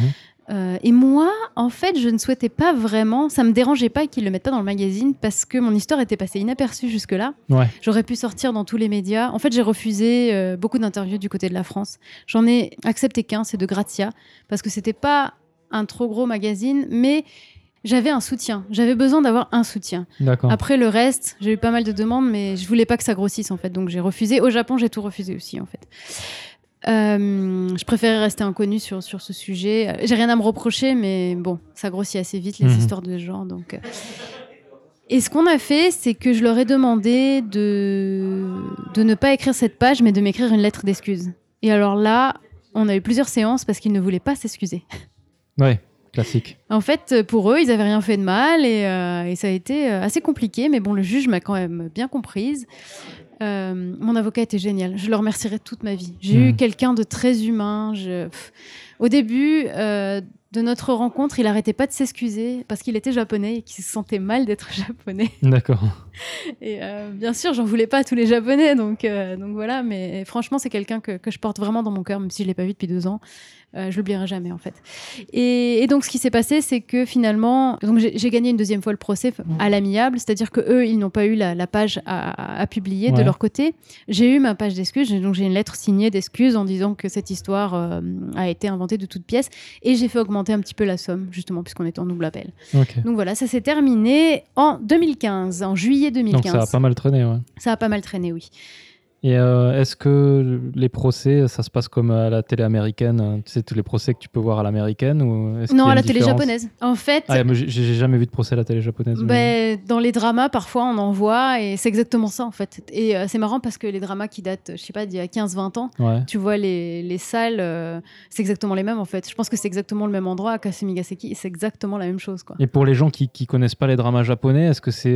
Euh, et moi, en fait, je ne souhaitais pas vraiment, ça me dérangeait pas qu'ils le mettent pas dans le magazine parce que mon histoire était passée inaperçue jusque-là. Ouais. J'aurais pu sortir dans tous les médias. En fait, j'ai refusé euh, beaucoup d'interviews du côté de la France. J'en ai accepté qu'un, c'est de Grazia, parce que c'était pas un trop gros magazine, mais j'avais un soutien. J'avais besoin d'avoir un soutien. Après le reste, j'ai eu pas mal de demandes, mais je voulais pas que ça grossisse en fait, donc j'ai refusé. Au Japon, j'ai tout refusé aussi en fait. Euh, je préférais rester inconnue sur, sur ce sujet. J'ai rien à me reprocher, mais bon, ça grossit assez vite les Mhm. histoires de ce genre. Donc, euh. Et ce qu'on a fait, c'est que je leur ai demandé de, de ne pas écrire cette page, mais de m'écrire une lettre d'excuse. Et alors là, on a eu plusieurs séances parce qu'ils ne voulaient pas s'excuser. Ouais. Classique. En fait, pour eux, ils n'avaient rien fait de mal et, euh, et ça a été euh, assez compliqué. Mais bon, le juge m'a quand même bien comprise. Euh, mon avocat était génial. Je le remercierai toute ma vie. J'ai Mhm. eu quelqu'un de très humain. Je- pff, Au début, euh, de notre rencontre, il arrêtait pas de s'excuser parce qu'il était japonais et qu'il se sentait mal d'être japonais. D'accord. Et euh, bien sûr, j'en voulais pas à tous les japonais, donc, euh, donc voilà. Mais franchement, c'est quelqu'un que, que je porte vraiment dans mon cœur, même si je l'ai pas vu depuis deux ans. Euh, je l'oublierai jamais en fait. Et, et donc ce qui s'est passé, c'est que finalement, donc j'ai gagné une deuxième fois le procès à l'amiable, c'est-à-dire que eux, ils n'ont pas eu la, la page à, à publier de leur côté. J'ai eu ma page d'excuses, donc j'ai une lettre signée d'excuses en disant que cette histoire a été inventée de toutes pièces, et j'ai fait augmenter un petit peu la somme justement puisqu'on était en double appel. Ok. Donc voilà, ça s'est terminé en 2015, en juillet 2015. Donc ça a pas mal traîné, ouais. Ça a pas mal traîné, oui. Et euh, est-ce que les procès, ça se passe comme à la télé américaine euh, Tu sais, tous les procès que tu peux voir à l'américaine ou Non, à la télé japonaise. En fait, Ah, j'ai jamais vu de procès à la télé japonaise. mais- Ben, dans les dramas, parfois, on en voit, et c'est exactement ça, en fait. Et euh, c'est marrant parce que les dramas qui datent, je sais pas, d'il y a 15-20 ans, Ouais. tu vois les, les salles, euh, c'est exactement les mêmes, en fait. Je pense que c'est exactement le même endroit à Kasemigaseki, et c'est exactement la même chose, quoi. Et pour les gens qui, qui connaissent pas les dramas japonais, est-ce que c'est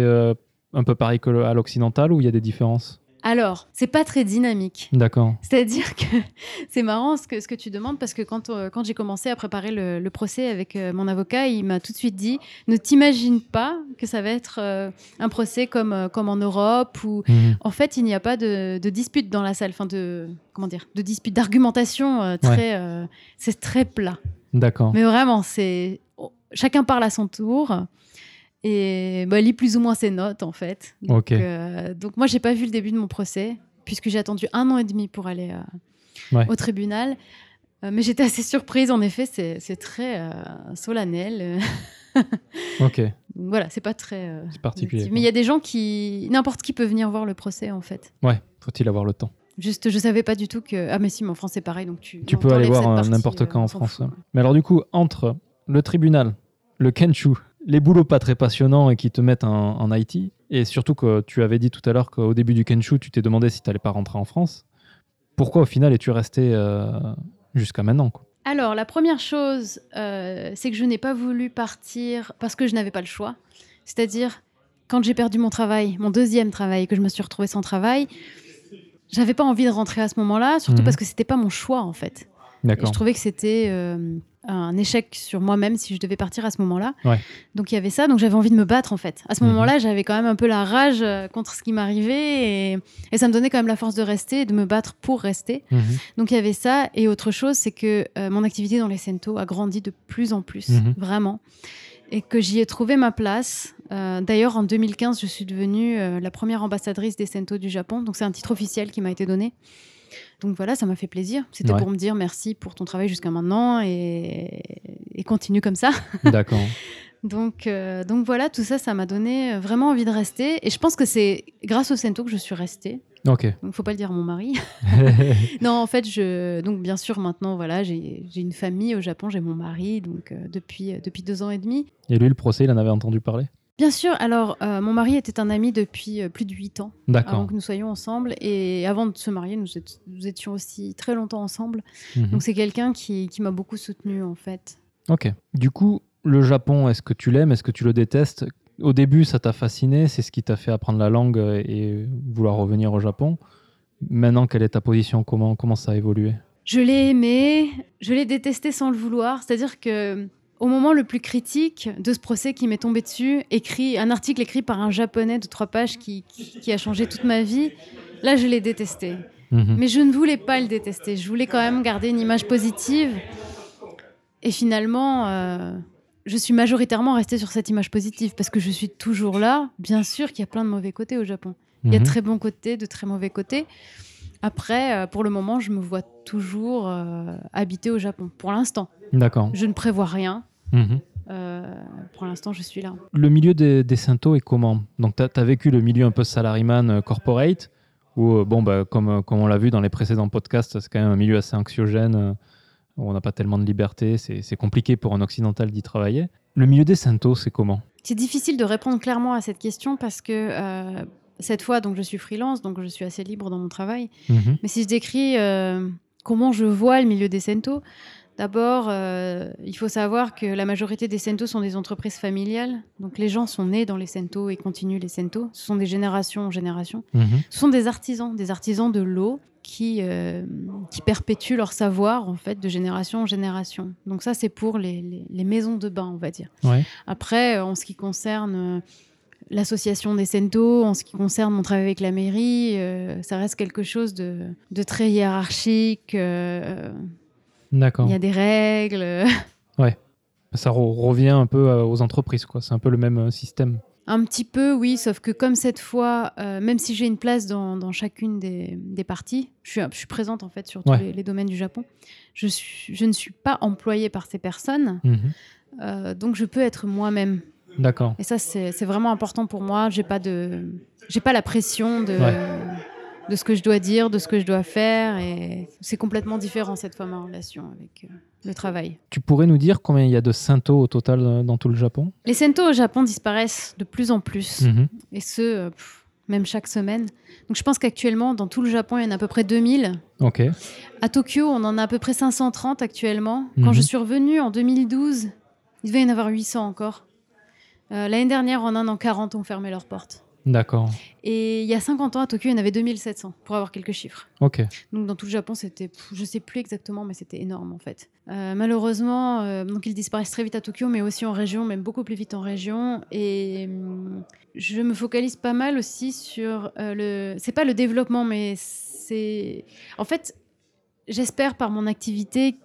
un peu pareil que le- à l'occidental ou il y a des différences? Alors, c'est pas très dynamique. D'accord. C'est-à-dire que c'est marrant ce que, ce que tu demandes parce que quand, euh, quand j'ai commencé à préparer le, le procès avec euh, mon avocat, il m'a tout de suite dit ne t'imagine pas que ça va être euh, un procès comme, comme en Europe ou Mhm. En fait, il n'y a pas de, de dispute dans la salle, enfin de comment dire, de dispute d'argumentation très, c'est très plat. D'accord. Mais vraiment, c'est oh, chacun parle à son tour et bah, lit plus ou moins ses notes en fait. Donc, Ok. euh, donc moi, j'ai pas vu le début de mon procès puisque j'ai attendu un an et demi pour aller euh, Ouais. au tribunal. Euh, mais j'étais assez surprise, en effet, c'est très euh, solennel. Ok. Voilà, c'est pas très. C'est particulier. Mais il y a des gens qui. N'importe qui peut venir voir le procès, en fait. Ouais. Faut-il avoir le temps Juste, je savais pas du tout que. Ah, mais si, mais en France, c'est pareil. Donc tu, Tu peux aller voir n'importe quand en France. ouais. Mais alors du coup, entre le tribunal, le kenshu, les boulots pas très passionnants et qui te mettent en, en IT, et surtout que tu avais dit tout à l'heure qu'au début du kenshu, tu t'es demandé si tu n'allais pas rentrer en France. Pourquoi au final es-tu resté euh, jusqu'à maintenant quoi? Alors, la première chose, euh, c'est que je n'ai pas voulu partir parce que je n'avais pas le choix. C'est-à-dire, quand j'ai perdu mon travail, mon deuxième travail, que je me suis retrouvée sans travail, j'avais pas envie de rentrer à ce moment-là, surtout Mhm. parce que c'était pas mon choix, en fait. Et je trouvais que c'était euh, un échec sur moi-même si je devais partir à ce moment-là. Ouais. Donc il y avait ça, donc j'avais envie de me battre en fait. À ce Mhm. moment-là, j'avais quand même un peu la rage euh, contre ce qui m'arrivait et, et ça me donnait quand même la force de rester et de me battre pour rester. Mhm. Donc il y avait ça. Et autre chose, c'est que euh, mon activité dans les Sento a grandi de plus en plus, Mhm. vraiment. Et que j'y ai trouvé ma place. Euh, D'ailleurs, en 2015, je suis devenue euh, la première ambassadrice des Sento du Japon. Donc c'est un titre officiel qui m'a été donné. Donc voilà, ça m'a fait plaisir. C'était Ouais. pour me dire merci pour ton travail jusqu'à maintenant et, et continue comme ça. D'accord. Donc, euh, donc voilà, tout ça, ça m'a donné vraiment envie de rester. Et je pense que c'est grâce au Sento que je suis restée. ok. Donc faut pas le dire à mon mari. non, en fait, je donc bien sûr maintenant voilà, j'ai j'ai une famille au Japon, j'ai mon mari donc euh, depuis euh, depuis deux ans et demi. et lui, le procès, il en avait entendu parler? Bien sûr, alors euh, mon mari était un ami depuis euh, plus de huit ans avant que nous soyons ensemble et avant de se marier, nous, étions aussi très longtemps ensemble. Mhm. Donc c'est quelqu'un qui, qui m'a beaucoup soutenue en fait. Ok. Du coup, le Japon, est-ce que tu l'aimes? Est-ce que tu le détestes? Au début, ça t'a fasciné C'est ce qui t'a fait apprendre la langue euh, et vouloir revenir au Japon. Maintenant, quelle est ta position? Comment, comment ça a évolué? Je l'ai aimé, je l'ai détesté sans le vouloir. C'est-à-dire que au moment le plus critique de ce procès qui m'est tombé dessus, écrit un article écrit par un japonais de trois pages qui, qui, qui a changé toute ma vie, là je l'ai détesté. Mhm. Mais je ne voulais pas le détester. Je voulais quand même garder une image positive. Et finalement, euh, je suis majoritairement restée sur cette image positive parce que je suis toujours là. Bien sûr qu'il y a plein de mauvais côtés au Japon. Il y a de Mhm. très bons côtés, de très mauvais côtés. Après, euh, pour le moment, je me vois toujours euh, habiter au Japon. Pour l'instant, D'accord. je ne prévois rien. Mhm. Euh, pour l'instant, je suis là. Le milieu des, des est comment Donc, tu as, vécu le milieu un peu salaryman euh, corporate, où, euh, bon, bah, comme, comme on l'a vu dans les précédents podcasts, c'est quand même un milieu assez anxiogène, où on n'a pas tellement de liberté, c'est compliqué pour un occidental d'y travailler. Le milieu des Synto, c'est comment C'est difficile de répondre clairement à cette question parce que euh, cette fois, donc, je suis freelance, donc je suis assez libre dans mon travail. Mhm. Mais si je décris euh, comment je vois le milieu des Sento. D'abord, euh, il faut savoir que la majorité des Sento sont des entreprises familiales. Donc les gens sont nés dans les Sento et continuent les Sento. Ce sont des générations en génération. Mhm. Ce sont des artisans, des artisans de l'eau qui, euh, qui perpétuent leur savoir en fait de génération en génération. Donc ça, c'est pour les, les- les maisons de bain, on va dire. Ouais. Après, euh, en ce qui concerne l'association des Sento, en ce qui concerne mon travail avec la mairie, euh, ça reste quelque chose de, de très hiérarchique. euh, D'accord. Il y a des règles. Ça re- revient un peu euh, aux entreprises, quoi. C'est un peu le même euh, système. Un petit peu, oui, sauf que comme cette fois, euh, même si j'ai une place dans, dans chacune des, des parties, je suis, je suis présente en fait sur tous Ouais. les, les domaines du Japon, je, suis, je ne suis pas employée par ces personnes, Mhm. euh, donc je peux être moi-même. D'accord. Et ça, c'est c'est vraiment important pour moi. J'ai pas de, j'ai pas la pression de, Ouais. De ce que je dois dire, de ce que je dois faire, et c'est complètement différent cette fois ma relation avec euh, le travail. Tu pourrais nous dire combien il y a de Shinto au total euh, dans tout le Japon? Les Sento au Japon disparaissent de plus en plus. Mhm. et ce, euh, pff, même chaque semaine. Donc je pense qu'actuellement, dans tout le Japon, il y en a à peu près 2000. Ok. À Tokyo, on en a à peu près 530 actuellement. Quand Mhm. je suis revenue en 2012, il devait y en avoir 800 encore. Euh, L'année dernière, en un an, 40 ont fermé leurs portes. D'accord. Et il y a 50 ans, à Tokyo, il y en avait 2700, pour avoir quelques chiffres. Ok. Donc dans tout le Japon, c'était, je sais plus exactement, mais c'était énorme en fait. Euh, malheureusement, euh, donc ils disparaissent très vite à Tokyo, mais aussi en région, même beaucoup plus vite en région. Et hum, je me focalise pas mal aussi sur euh, le, c'est pas le développement, mais c'est, en fait, j'espère par mon activité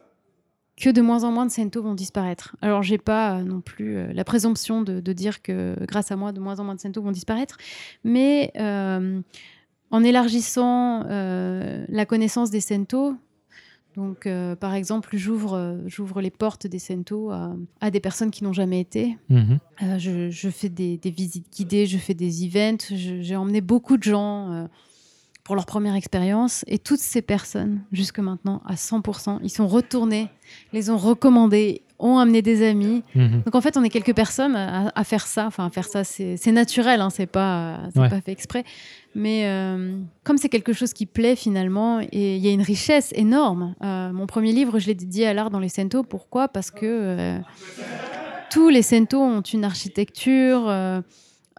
que de moins en moins de Sento vont disparaître. Alors, j'ai pas euh, non plus euh, la présomption de, de dire que grâce à moi, de moins en moins de Sento vont disparaître, mais euh, en élargissant la connaissance des Sento, donc par exemple, j'ouvre j'ouvre les portes des Sento à, à des personnes qui n'ont jamais été. Mhm. Je, je fais des, des visites guidées, je fais des events, je- j'ai emmené beaucoup de gens pour leur première expérience. Et toutes ces personnes, jusque maintenant, à 100%, ils sont retournés, les ont recommandés, ont amené des amis. Mhm. Donc en fait, on est quelques personnes à, à faire ça. Enfin, à faire ça, c'est naturel, hein, c'est pas, Ouais. pas fait exprès. Mais euh, comme c'est quelque chose qui plaît finalement, et il y a une richesse énorme. Euh, mon premier livre, je l'ai dédié à l'art dans les Sento. Pourquoi? Parce que euh, tous les Sento ont une architecture,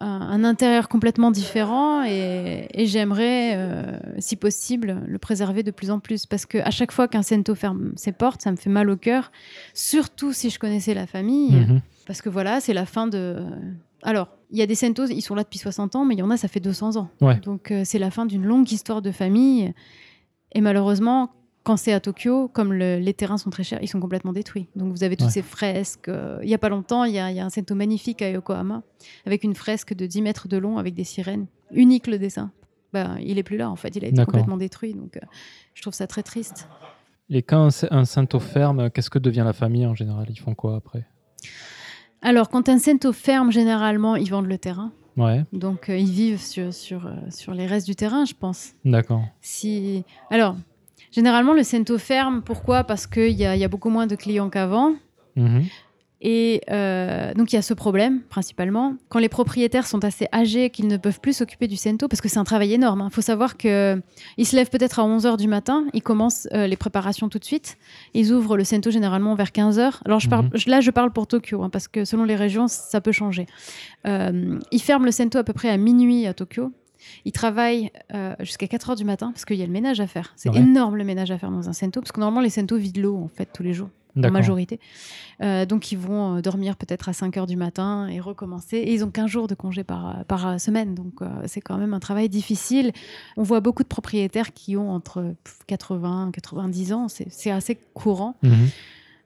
un, intérieur complètement différent, et, et j'aimerais, euh, si possible, le préserver de plus en plus. Parce que à chaque fois qu'un Sento ferme ses portes, ça me fait mal au cœur. Surtout si je connaissais la famille. Mhm. Parce que voilà, c'est la fin de. Alors, il y a des Sentos, ils sont là depuis 60 ans, mais il y en a, ça fait 200 ans. Ouais. Donc, euh, c'est la fin d'une longue histoire de famille. Et malheureusement, quand c'est à Tokyo, comme le- les terrains sont très chers, ils sont complètement détruits. Donc, vous avez toutes Ouais. ces fresques. euh, il n'y a pas longtemps, il y, a il y a un Sento magnifique à Yokohama, avec une fresque de 10 mètres de long, avec des sirènes. Unique le dessin. Ben, il est plus là, en fait. Il a été complètement détruit. Donc, euh, je trouve ça très triste. Et quand un, un Shinto ferme, qu'est-ce que devient la famille en général? Ils font quoi après? Alors, quand un Sento ferme, généralement, ils vendent le terrain. Ouais, Donc, euh, ils vivent sur, sur, euh, sur les restes du terrain, je pense. d'accord. Si... Alors, généralement, le Sento ferme. Pourquoi? Parce qu'il y y a beaucoup moins de clients qu'avant. Mhm. Et euh, donc, il y a ce problème, principalement. Quand les propriétaires sont assez âgés qu'ils ne peuvent plus s'occuper du Sento, parce que c'est un travail énorme. Il faut savoir qu'ils se lèvent peut-être à 11h du matin, ils commencent euh, les préparations tout de suite. Ils ouvrent le Sento généralement vers 15h. Alors, je parle, Mhm. là, je parle pour Tokyo, hein, parce que selon les régions, ça peut changer. Euh, ils ferment le Sento à peu près à minuit à Tokyo. Ils travaillent euh, jusqu'à 4 heures du matin parce qu'il y a le ménage à faire. C'est Ouais. énorme le ménage à faire dans un Sento parce que normalement les Sento vident l'eau en fait tous les jours en majorité. Euh, donc ils vont euh, dormir peut-être à 5 heures du matin et recommencer. Et ils ont 15 jours de congé par, par semaine. Donc euh, c'est quand même un travail difficile. On voit beaucoup de propriétaires qui ont entre pff, 80 et 90 ans. C'est c'est assez courant. Mhm.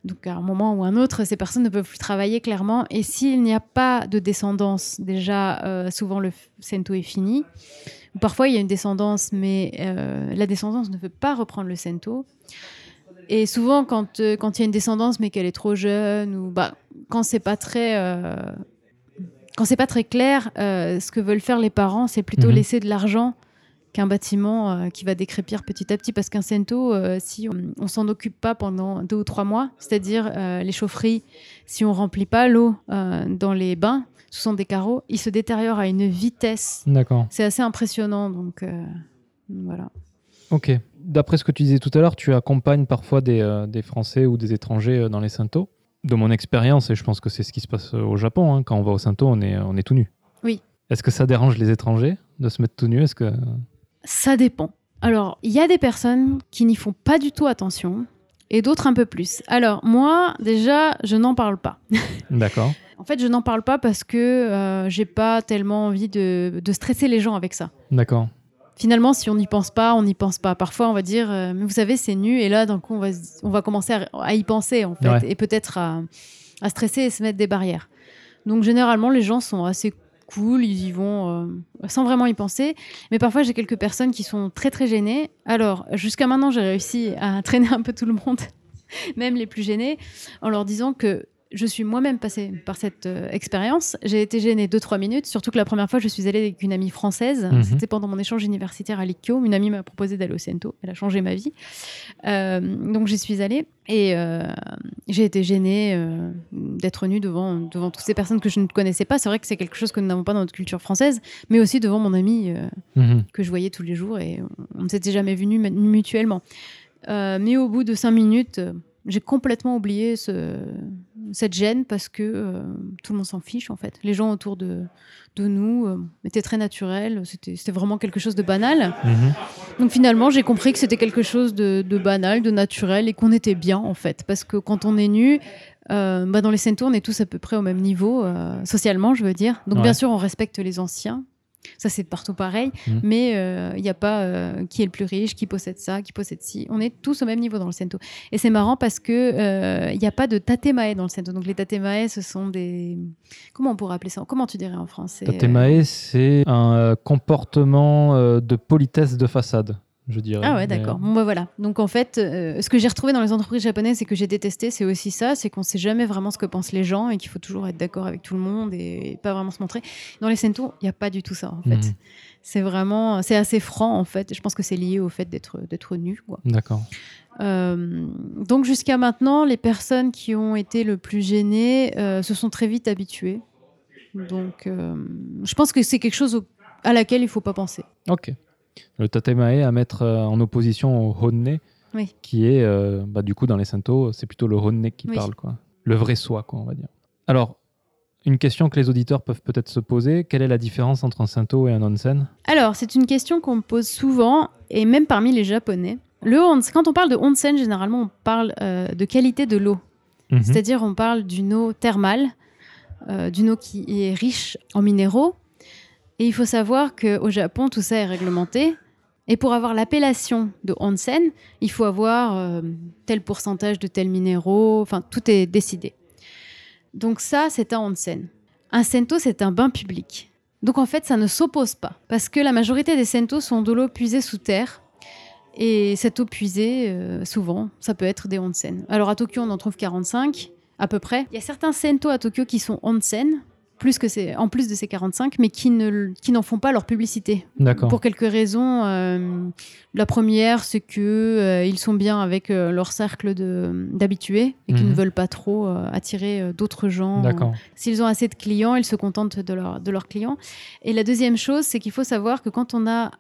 Donc à un moment ou un autre, ces personnes ne peuvent plus travailler clairement. Et s'il n'y a pas de descendance, déjà euh, souvent le Sento est fini. Parfois il y a une descendance, mais euh, la descendance ne veut pas reprendre le Sento. Et souvent quand euh, quand il y a une descendance mais qu'elle est trop jeune ou bah quand c'est pas très quand c'est pas très clair, ce que veulent faire les parents, c'est plutôt Mhm. laisser de l'argent qu'un bâtiment euh, qui va décrépir petit à petit. Parce qu'un Sento, euh, si on, on s'en occupe pas pendant deux ou trois mois, c'est-à-dire euh, les chaufferies, si on remplit pas l'eau dans les bains, ce sont des carreaux, ils se détériorent à une vitesse. D'accord. C'est assez impressionnant. Donc voilà. Ok. D'après ce que tu disais tout à l'heure, tu accompagnes parfois des, euh, des Français ou des étrangers euh, dans les Sento. De mon expérience, et je pense que c'est ce qui se passe au Japon, hein, quand on va au Sento, on est, on est tout nu. Oui. Est-ce que ça dérange les étrangers de se mettre tout nu? Est-ce que Ça dépend. Alors, il y a des personnes qui n'y font pas du tout attention et d'autres un peu plus. Alors, moi, déjà, je n'en parle pas. D'accord. En fait, je n'en parle pas parce que euh, j'ai pas tellement envie de, de stresser les gens avec ça. D'accord. Finalement, si on n'y pense pas, on n'y pense pas. Parfois, on va dire, euh, mais vous savez, c'est nu, et là, d'un coup, on va, on va commencer à, à y penser, en fait, Ouais. et peut-être à, à stresser et se mettre des barrières. Donc, généralement, les gens sont assez cool, ils y vont euh, sans vraiment y penser. Mais parfois, j'ai quelques personnes qui sont très, très gênées. Alors, jusqu'à maintenant, j'ai réussi à traîner un peu tout le monde, même les plus gênés, en leur disant que je suis moi-même passée par cette euh, expérience. J'ai été gênée 2-3 minutes, surtout que la première fois, je suis allée avec une amie française. Mhm. C'était pendant mon échange universitaire à l'ICCO. Une amie m'a proposé d'aller au Cento. Elle a changé ma vie. Euh, donc, j'y suis allée et euh, j'ai été gênée d'être nue devant, devant toutes ces personnes que je ne connaissais pas. C'est vrai que c'est quelque chose que nous n'avons pas dans notre culture française, mais aussi devant mon amie Mhm. que je voyais tous les jours et on ne s'était jamais mu- mutuellement. Mais au bout de cinq minutes, j'ai complètement oublié ce- cette gêne parce que euh, tout le monde s'en fiche en fait. Les gens autour de, de nous euh, étaient très naturels, c'était vraiment quelque chose de banal. Mhm. Donc finalement, j'ai compris que c'était quelque chose de, de banal, de naturel et qu'on était bien en fait. Parce que quand on est nu, euh, bah, dans les Centaures, on est tous à peu près au même niveau, euh, socialement, je veux dire. Donc Ouais. bien sûr, on respecte les anciens. Ça, c'est partout pareil. Mhm. Mais euh, il n'y a pas euh, qui est le plus riche, qui possède ça, qui possède ci. On est tous au même niveau dans le Cento. Et c'est marrant parce que euh, il n'y a pas de tatemae dans le Cento. Donc les tatemae, ce sont des... Comment on pourrait appeler ça? Comment tu dirais en français? Tatemae, c'est un euh, comportement euh, de politesse de façade, je dirais. Ah ouais, Mais- d'accord. Bon, bah voilà. Donc en fait, euh, ce que j'ai retrouvé dans les entreprises japonaises et que j'ai détesté, c'est aussi ça, c'est qu'on sait jamais vraiment ce que pensent les gens et qu'il faut toujours être d'accord avec tout le monde et, et pas vraiment se montrer. Dans les Sento, il n'y a pas du tout ça en fait. Mhm. C'est vraiment, c'est assez franc en fait. Je pense que c'est lié au fait d'être d'être nu. D'accord. Euh, donc jusqu'à maintenant, les personnes qui ont été le plus gênées euh, se sont très vite habituées. Donc euh, je pense que c'est quelque chose au- à laquelle il faut pas penser. Ok. Le tatemae à mettre euh, en opposition au honne, Oui. qui est, euh, bah, du coup, dans les Sento, c'est plutôt le honne qui Oui. parle, quoi. Le vrai soi, quoi, on va dire. Alors, une question que les auditeurs peuvent peut-être se poser quelle est la différence entre un Sento et un onsen Alors, c'est une question qu'on me pose souvent, et même parmi les Japonais. Le onsen, quand on parle de onsen, généralement, on parle euh, de qualité de l'eau. Mhm. C'est-à-dire, on parle d'une eau thermale, euh, d'une eau qui est riche en minéraux. Et il faut savoir qu'au Japon, tout ça est réglementé. Et pour avoir l'appellation de onsen, il faut avoir euh, tel pourcentage de tels minéraux. Enfin, tout est décidé. Donc ça, c'est un onsen. Un sento, c'est un bain public. Donc en fait, ça ne s'oppose pas. Parce que la majorité des sentos sont de l'eau puisée sous terre. Et cette eau puisée, euh, souvent, ça peut être des onsen. Alors à Tokyo, on en trouve 45 à peu près. Il y a certains sento à Tokyo qui sont onsen, plus que ces, en plus de ces 45, mais qui ne- qui n'en font pas leur publicité. Pour quelques raisons. euh, la première, c'est que euh, ils sont bien avec euh, leur cercle de- d'habitués et qu'ils Mhm. ne veulent pas trop attirer d'autres gens. S'ils ont assez de clients, ils se contentent de, leur- de leurs clients. Et la deuxième chose, c'est qu'il faut savoir que quand on a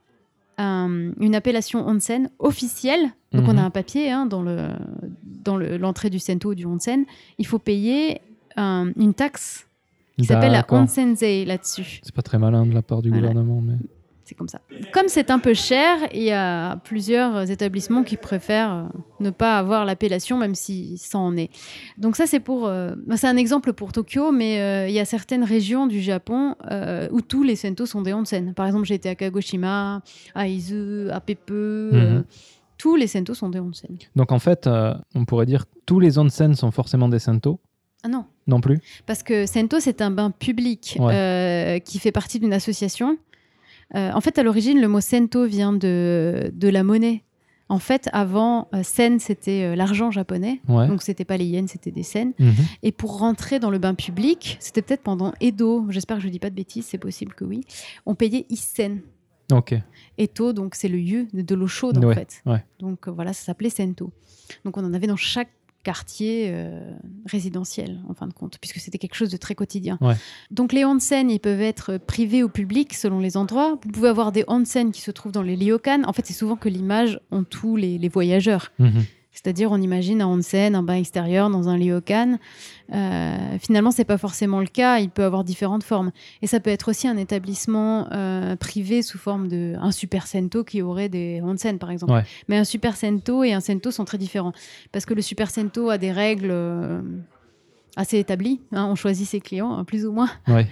un- une appellation onsen officielle, donc on Mhm. a un papier hein, dans le dans le- l'entrée du sento ou du onsen, il faut payer un- une taxe qui s'appelle la onsenzei là-dessus. C'est pas très malin de la part du Voilà. gouvernement, mais. C'est comme ça. Comme c'est un peu cher, il y a plusieurs établissements qui préfèrent euh, ne pas avoir l'appellation, même si ça en est. Donc ça, c'est pour, euh, c'est un exemple pour Tokyo, mais euh, il y a certaines régions du Japon euh, où tous les sento sont des onsen. Par exemple, j'ai été à Kagoshima, à Izu, à Pepe. Mhm. tous les sento sont des onsen. Donc en fait, on pourrait dire que tous les onsen sont forcément des Sento Ah non, Non plus Parce que Sento, c'est un bain public Ouais. euh, qui fait partie d'une association. Euh, en fait, à l'origine, le mot Sento vient de, de la monnaie. En fait, avant, euh, sen, c'était l'argent japonais. Ouais. Donc, c'était pas les yens, c'était des sen. Mhm. Et pour rentrer dans le bain public, c'était peut-être pendant Edo, j'espère que je dis pas de bêtises, c'est possible que oui, on payait isen. Ok. Eto, donc c'est le yu de, l'eau chaude en fait. ouais. Donc euh, voilà, ça s'appelait Sento. Donc on en avait dans chaque quartier euh, résidentiel, en fin de compte, puisque c'était quelque chose de très quotidien. Ouais. Donc les onsen, ils peuvent être privés ou publics selon les endroits. Vous pouvez avoir des onsen qui se trouvent dans les ryokan. En fait, c'est souvent que l'image ont tous les, les voyageurs. Mhm. C'est-à-dire, on imagine un onsen, un bain extérieur dans un ryokan. Euh, finalement, c'est pas forcément le cas. Il peut avoir différentes formes. Et ça peut être aussi un établissement euh, privé sous forme de un super sento qui aurait des onsen, par exemple. Ouais. Mais un super sento et un sento sont très différents parce que le super sento a des règles euh, assez établies. hein. on choisit ses clients, hein, plus ou moins. Ouais.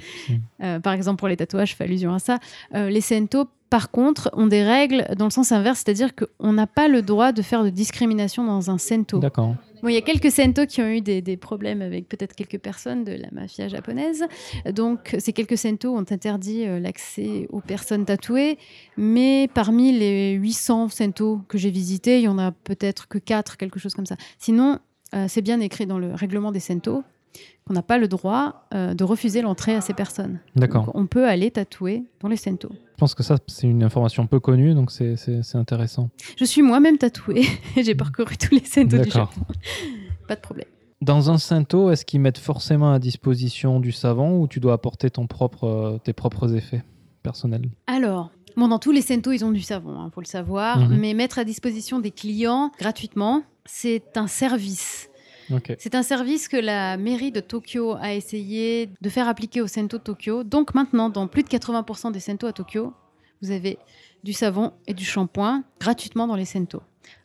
Euh, par exemple, pour les tatouages, je fais allusion à ça. Euh, les sento, par contre, ont des règles dans le sens inverse, c'est-à-dire qu'on n'a pas le droit de faire de discrimination dans un sento. D'accord. Bon, il y a quelques sento qui ont eu des, des problèmes avec peut-être quelques personnes de la mafia japonaise. Donc, ces quelques sento ont interdit euh, l'accès aux personnes tatouées. Mais parmi les 800 sento que j'ai visités, il y en a peut-être que 4, quelque chose comme ça. Sinon, euh, c'est bien écrit dans le règlement des sento qu'on n'a pas le droit euh, de refuser l'entrée à ces personnes. D'accord. On peut aller tatouer dans les sento. Je pense que ça, c'est une information peu connue, donc c'est- c'est c'est intéressant. Je suis moi-même tatouée. j'ai parcouru tous les sento du D'accord. Japon. pas de problème. Dans un Sento, est-ce qu'ils mettent forcément à disposition du savon ou tu dois apporter ton propre, euh, tes propres effets personnels? Alors, bon, dans tous les Sento, ils ont du savon, il faut le savoir. Mhm. Mais mettre à disposition des clients gratuitement, c'est un service. C'est un service que la mairie de Tokyo a essayé de faire appliquer au Sento Tokyo. Donc maintenant, dans plus de 80% des Sento à Tokyo, vous avez du savon et du shampoing gratuitement dans les Sento.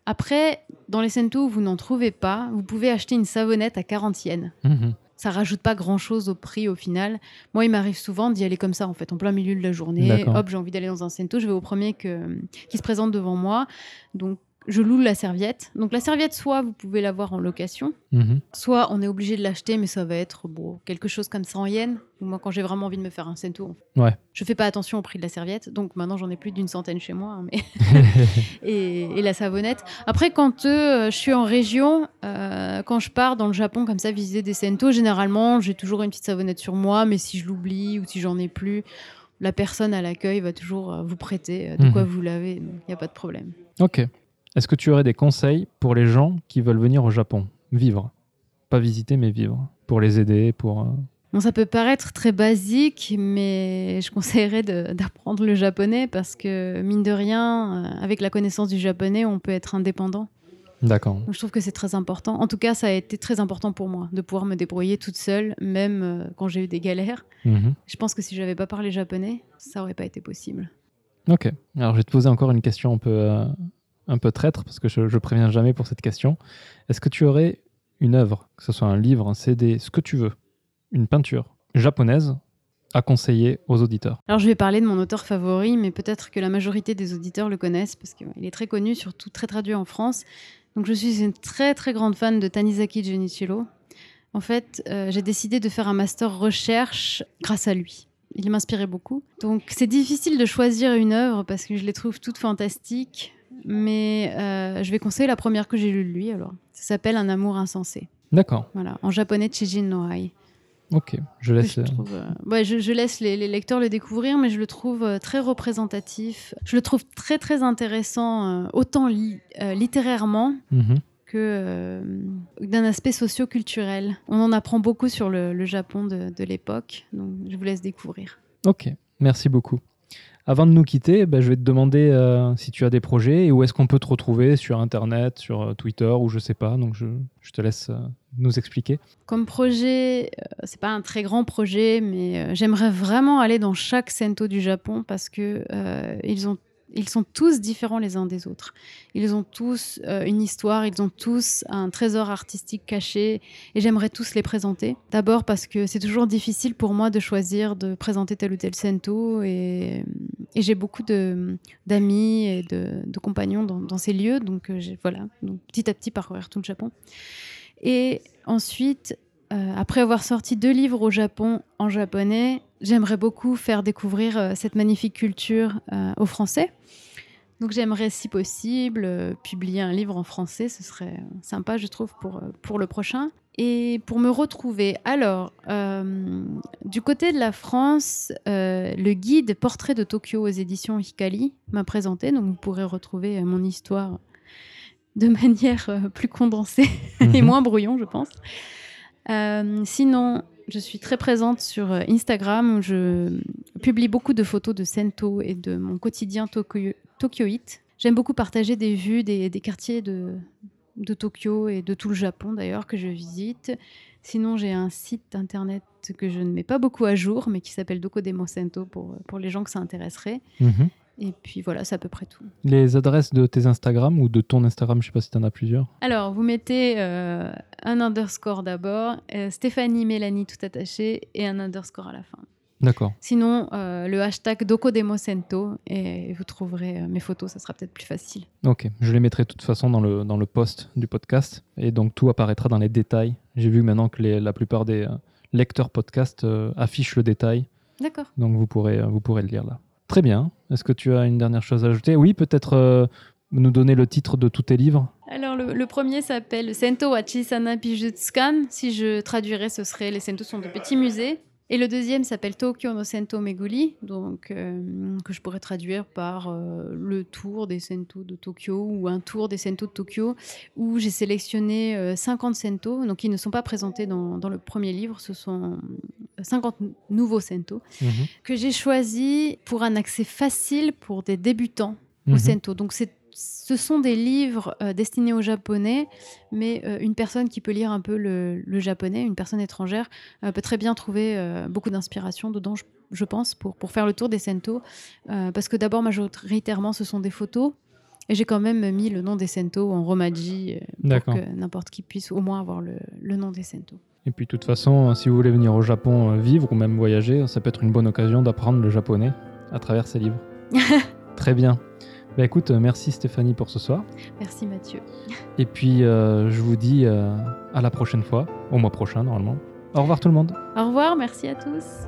Après, dans les Sento où vous n'en trouvez pas, vous pouvez acheter une savonnette à 40 yens. Mhm. Ça rajoute pas grand chose au prix au final. Moi, il m'arrive souvent d'y aller comme ça, en fait, en plein milieu de la journée. Hop, j'ai envie d'aller dans un Sento, je vais au premier que, qui se présente devant moi. Donc, je loue la serviette. Donc, la serviette, soit vous pouvez l'avoir en location, Mhm. soit on est obligé de l'acheter, mais ça va être bon, quelque chose comme 100 yens. Moi, quand j'ai vraiment envie de me faire un Sento, Ouais. je fais pas attention au prix de la serviette. Donc, maintenant, j'en ai plus d'une centaine chez moi. hein, mais et, et la savonnette. Après, quand euh, je suis en région, euh, quand je pars dans le Japon comme ça visiter des sento, généralement j'ai toujours une petite savonnette sur moi, mais si je l'oublie ou si j'en ai plus, la personne à l'accueil va toujours euh, vous prêter de Mhm. quoi vous laver, il n'y a pas de problème. Ok. Est-ce que tu aurais des conseils pour les gens qui veulent venir au Japon? Vivre. Pas visiter, mais vivre. Pour les aider, pour... euh, Bon, ça peut paraître très basique, mais je conseillerais d'apprendre le japonais parce que, mine de rien, euh, avec la connaissance du japonais, on peut être indépendant. D'accord. Je trouve que c'est très important. En tout cas, ça a été très important pour moi de pouvoir me débrouiller toute seule, même euh, quand j'ai eu des galères. Mhm. Je pense que si j'avais pas parlé japonais, ça aurait pas été possible. Ok. Alors, je vais te poser encore une question un peu, euh, un peu traître, parce que je, je préviens jamais pour cette question. Est-ce que tu aurais une œuvre, que ce soit un livre, un CD, ce que tu veux, une peinture japonaise à conseiller aux auditeurs? Alors, je vais parler de mon auteur favori, mais peut-être que la majorité des auditeurs le connaissent parce qu'il est très connu, surtout très traduit en France. Donc, je suis une très très grande fan de Tanizaki Junichiro. En fait, euh, j'ai décidé de faire un master recherche grâce à lui. Il m'inspirait beaucoup. Donc, c'est difficile de choisir une œuvre parce que je les trouve toutes fantastiques. Mais euh, je vais conseiller la première que j'ai lue de lui. Alors, ça s'appelle Un amour insensé. D'accord. Voilà, en japonais Chijin no Ai. Ok. Je laisse. je, euh, trouve, euh, ouais, je, je laisse les, les lecteurs le découvrir, mais je le trouve euh, très représentatif. Je le trouve très très intéressant, euh, autant li- littérairement mhm. que d'un aspect socio-culturel. On en apprend beaucoup sur le, le Japon de, de l'époque, donc je vous laisse découvrir. Ok. Merci beaucoup. Avant de nous quitter, ben, je vais te demander euh, si tu as des projets et où est-ce qu'on peut te retrouver sur Internet, sur euh, Twitter ou je sais pas. Donc, je, te laisse euh, nous expliquer. Comme projet, c'est pas un très grand projet, mais j'aimerais vraiment aller dans chaque sento du Japon parce que ils ont ils sont tous différents les uns des autres. Ils ont tous euh, une histoire, ils ont tous un trésor artistique caché et j'aimerais tous les présenter. D'abord parce que c'est toujours difficile pour moi de choisir de présenter tel ou tel sento et, j'ai beaucoup d'amis et de, compagnons dans, ces lieux. Donc euh, voilà, donc, petit à petit parcourir tout le Japon. Et ensuite, euh, après avoir sorti deux livres au Japon en japonais, j'aimerais beaucoup faire découvrir euh, cette magnifique culture euh, aux Français. Donc j'aimerais, si possible, euh, publier un livre en français. Ce serait sympa, je trouve, pour, pour le prochain. Et pour me retrouver, alors, euh, du côté de la France, euh, le guide Portrait de Tokyo aux éditions Hikali m'a présenté. Donc vous pourrez retrouver mon histoire de manière plus condensée et Mhm. moins brouillon, je pense. Euh, sinon, je suis très présente sur euh, Instagram je publie beaucoup de photos de Sento et de mon quotidien tokyo-. J'aime beaucoup partager des vues des, quartiers de, Tokyo et de tout le Japon d'ailleurs que je visite. Sinon, j'ai un site internet que je ne mets pas beaucoup à jour, mais qui s'appelle Dokodemo Sento pour, pour les gens que ça intéresserait. Mhm. Et puis voilà, c'est à peu près tout. Les adresses de tes Instagram ou de ton Instagram, je sais pas si tu en as plusieurs. Alors, vous mettez euh, un underscore d'abord, euh, Stéphanie Mélanie tout attaché et un underscore à la fin. D'accord. Sinon, euh, le hashtag DokoDemoSento et vous trouverez mes photos, ça sera peut-être plus facile. Ok, je les mettrai de toute façon dans le, dans le post du podcast et donc tout apparaîtra dans les détails. J'ai vu maintenant que les- la plupart des lecteurs podcast affichent le détail, D'accord. donc vous pourrez, vous pourrez le lire là. Très bien. Est-ce que tu as une dernière chose à ajouter? Oui, peut-être euh, nous donner le titre de tous tes livres. Alors, le, premier s'appelle Sento wa Chisana Bijutsukan. Si je traduirais, ce serait Les Sento sont de petits musées. Et le deuxième s'appelle Tokyo no Sento Meguri, donc euh, que je pourrais traduire par euh, le tour des Sento de Tokyo ou un tour des Sento de Tokyo, où j'ai sélectionné euh, 50 Sento, donc qui ne sont pas présentés dans, dans le premier livre, ce sont 50 nouveaux Sento, que j'ai choisis pour un accès facile pour des débutants au Mhm. Sento. Donc c'est ce sont des livres euh, destinés aux japonais, mais euh, une personne qui peut lire un peu le, le japonais, une personne étrangère, euh, peut très bien trouver beaucoup d'inspiration dedans, je, je pense, pour, pour faire le tour des Sento. Parce que d'abord, majoritairement, ce sont des photos. Et j'ai quand même mis le nom des Sento en romaji pour que n'importe qui puisse au moins avoir le, le nom des Sento. Et puis de toute façon, si vous voulez venir au Japon vivre ou même voyager, ça peut être une bonne occasion d'apprendre le japonais à travers ces livres. Très bien. Bah écoute, euh, merci Stéphanie pour ce soir. Merci Mathieu. Et puis euh, je vous dis euh, à la prochaine fois, au mois prochain normalement. Au revoir tout le monde. Au revoir, merci à tous.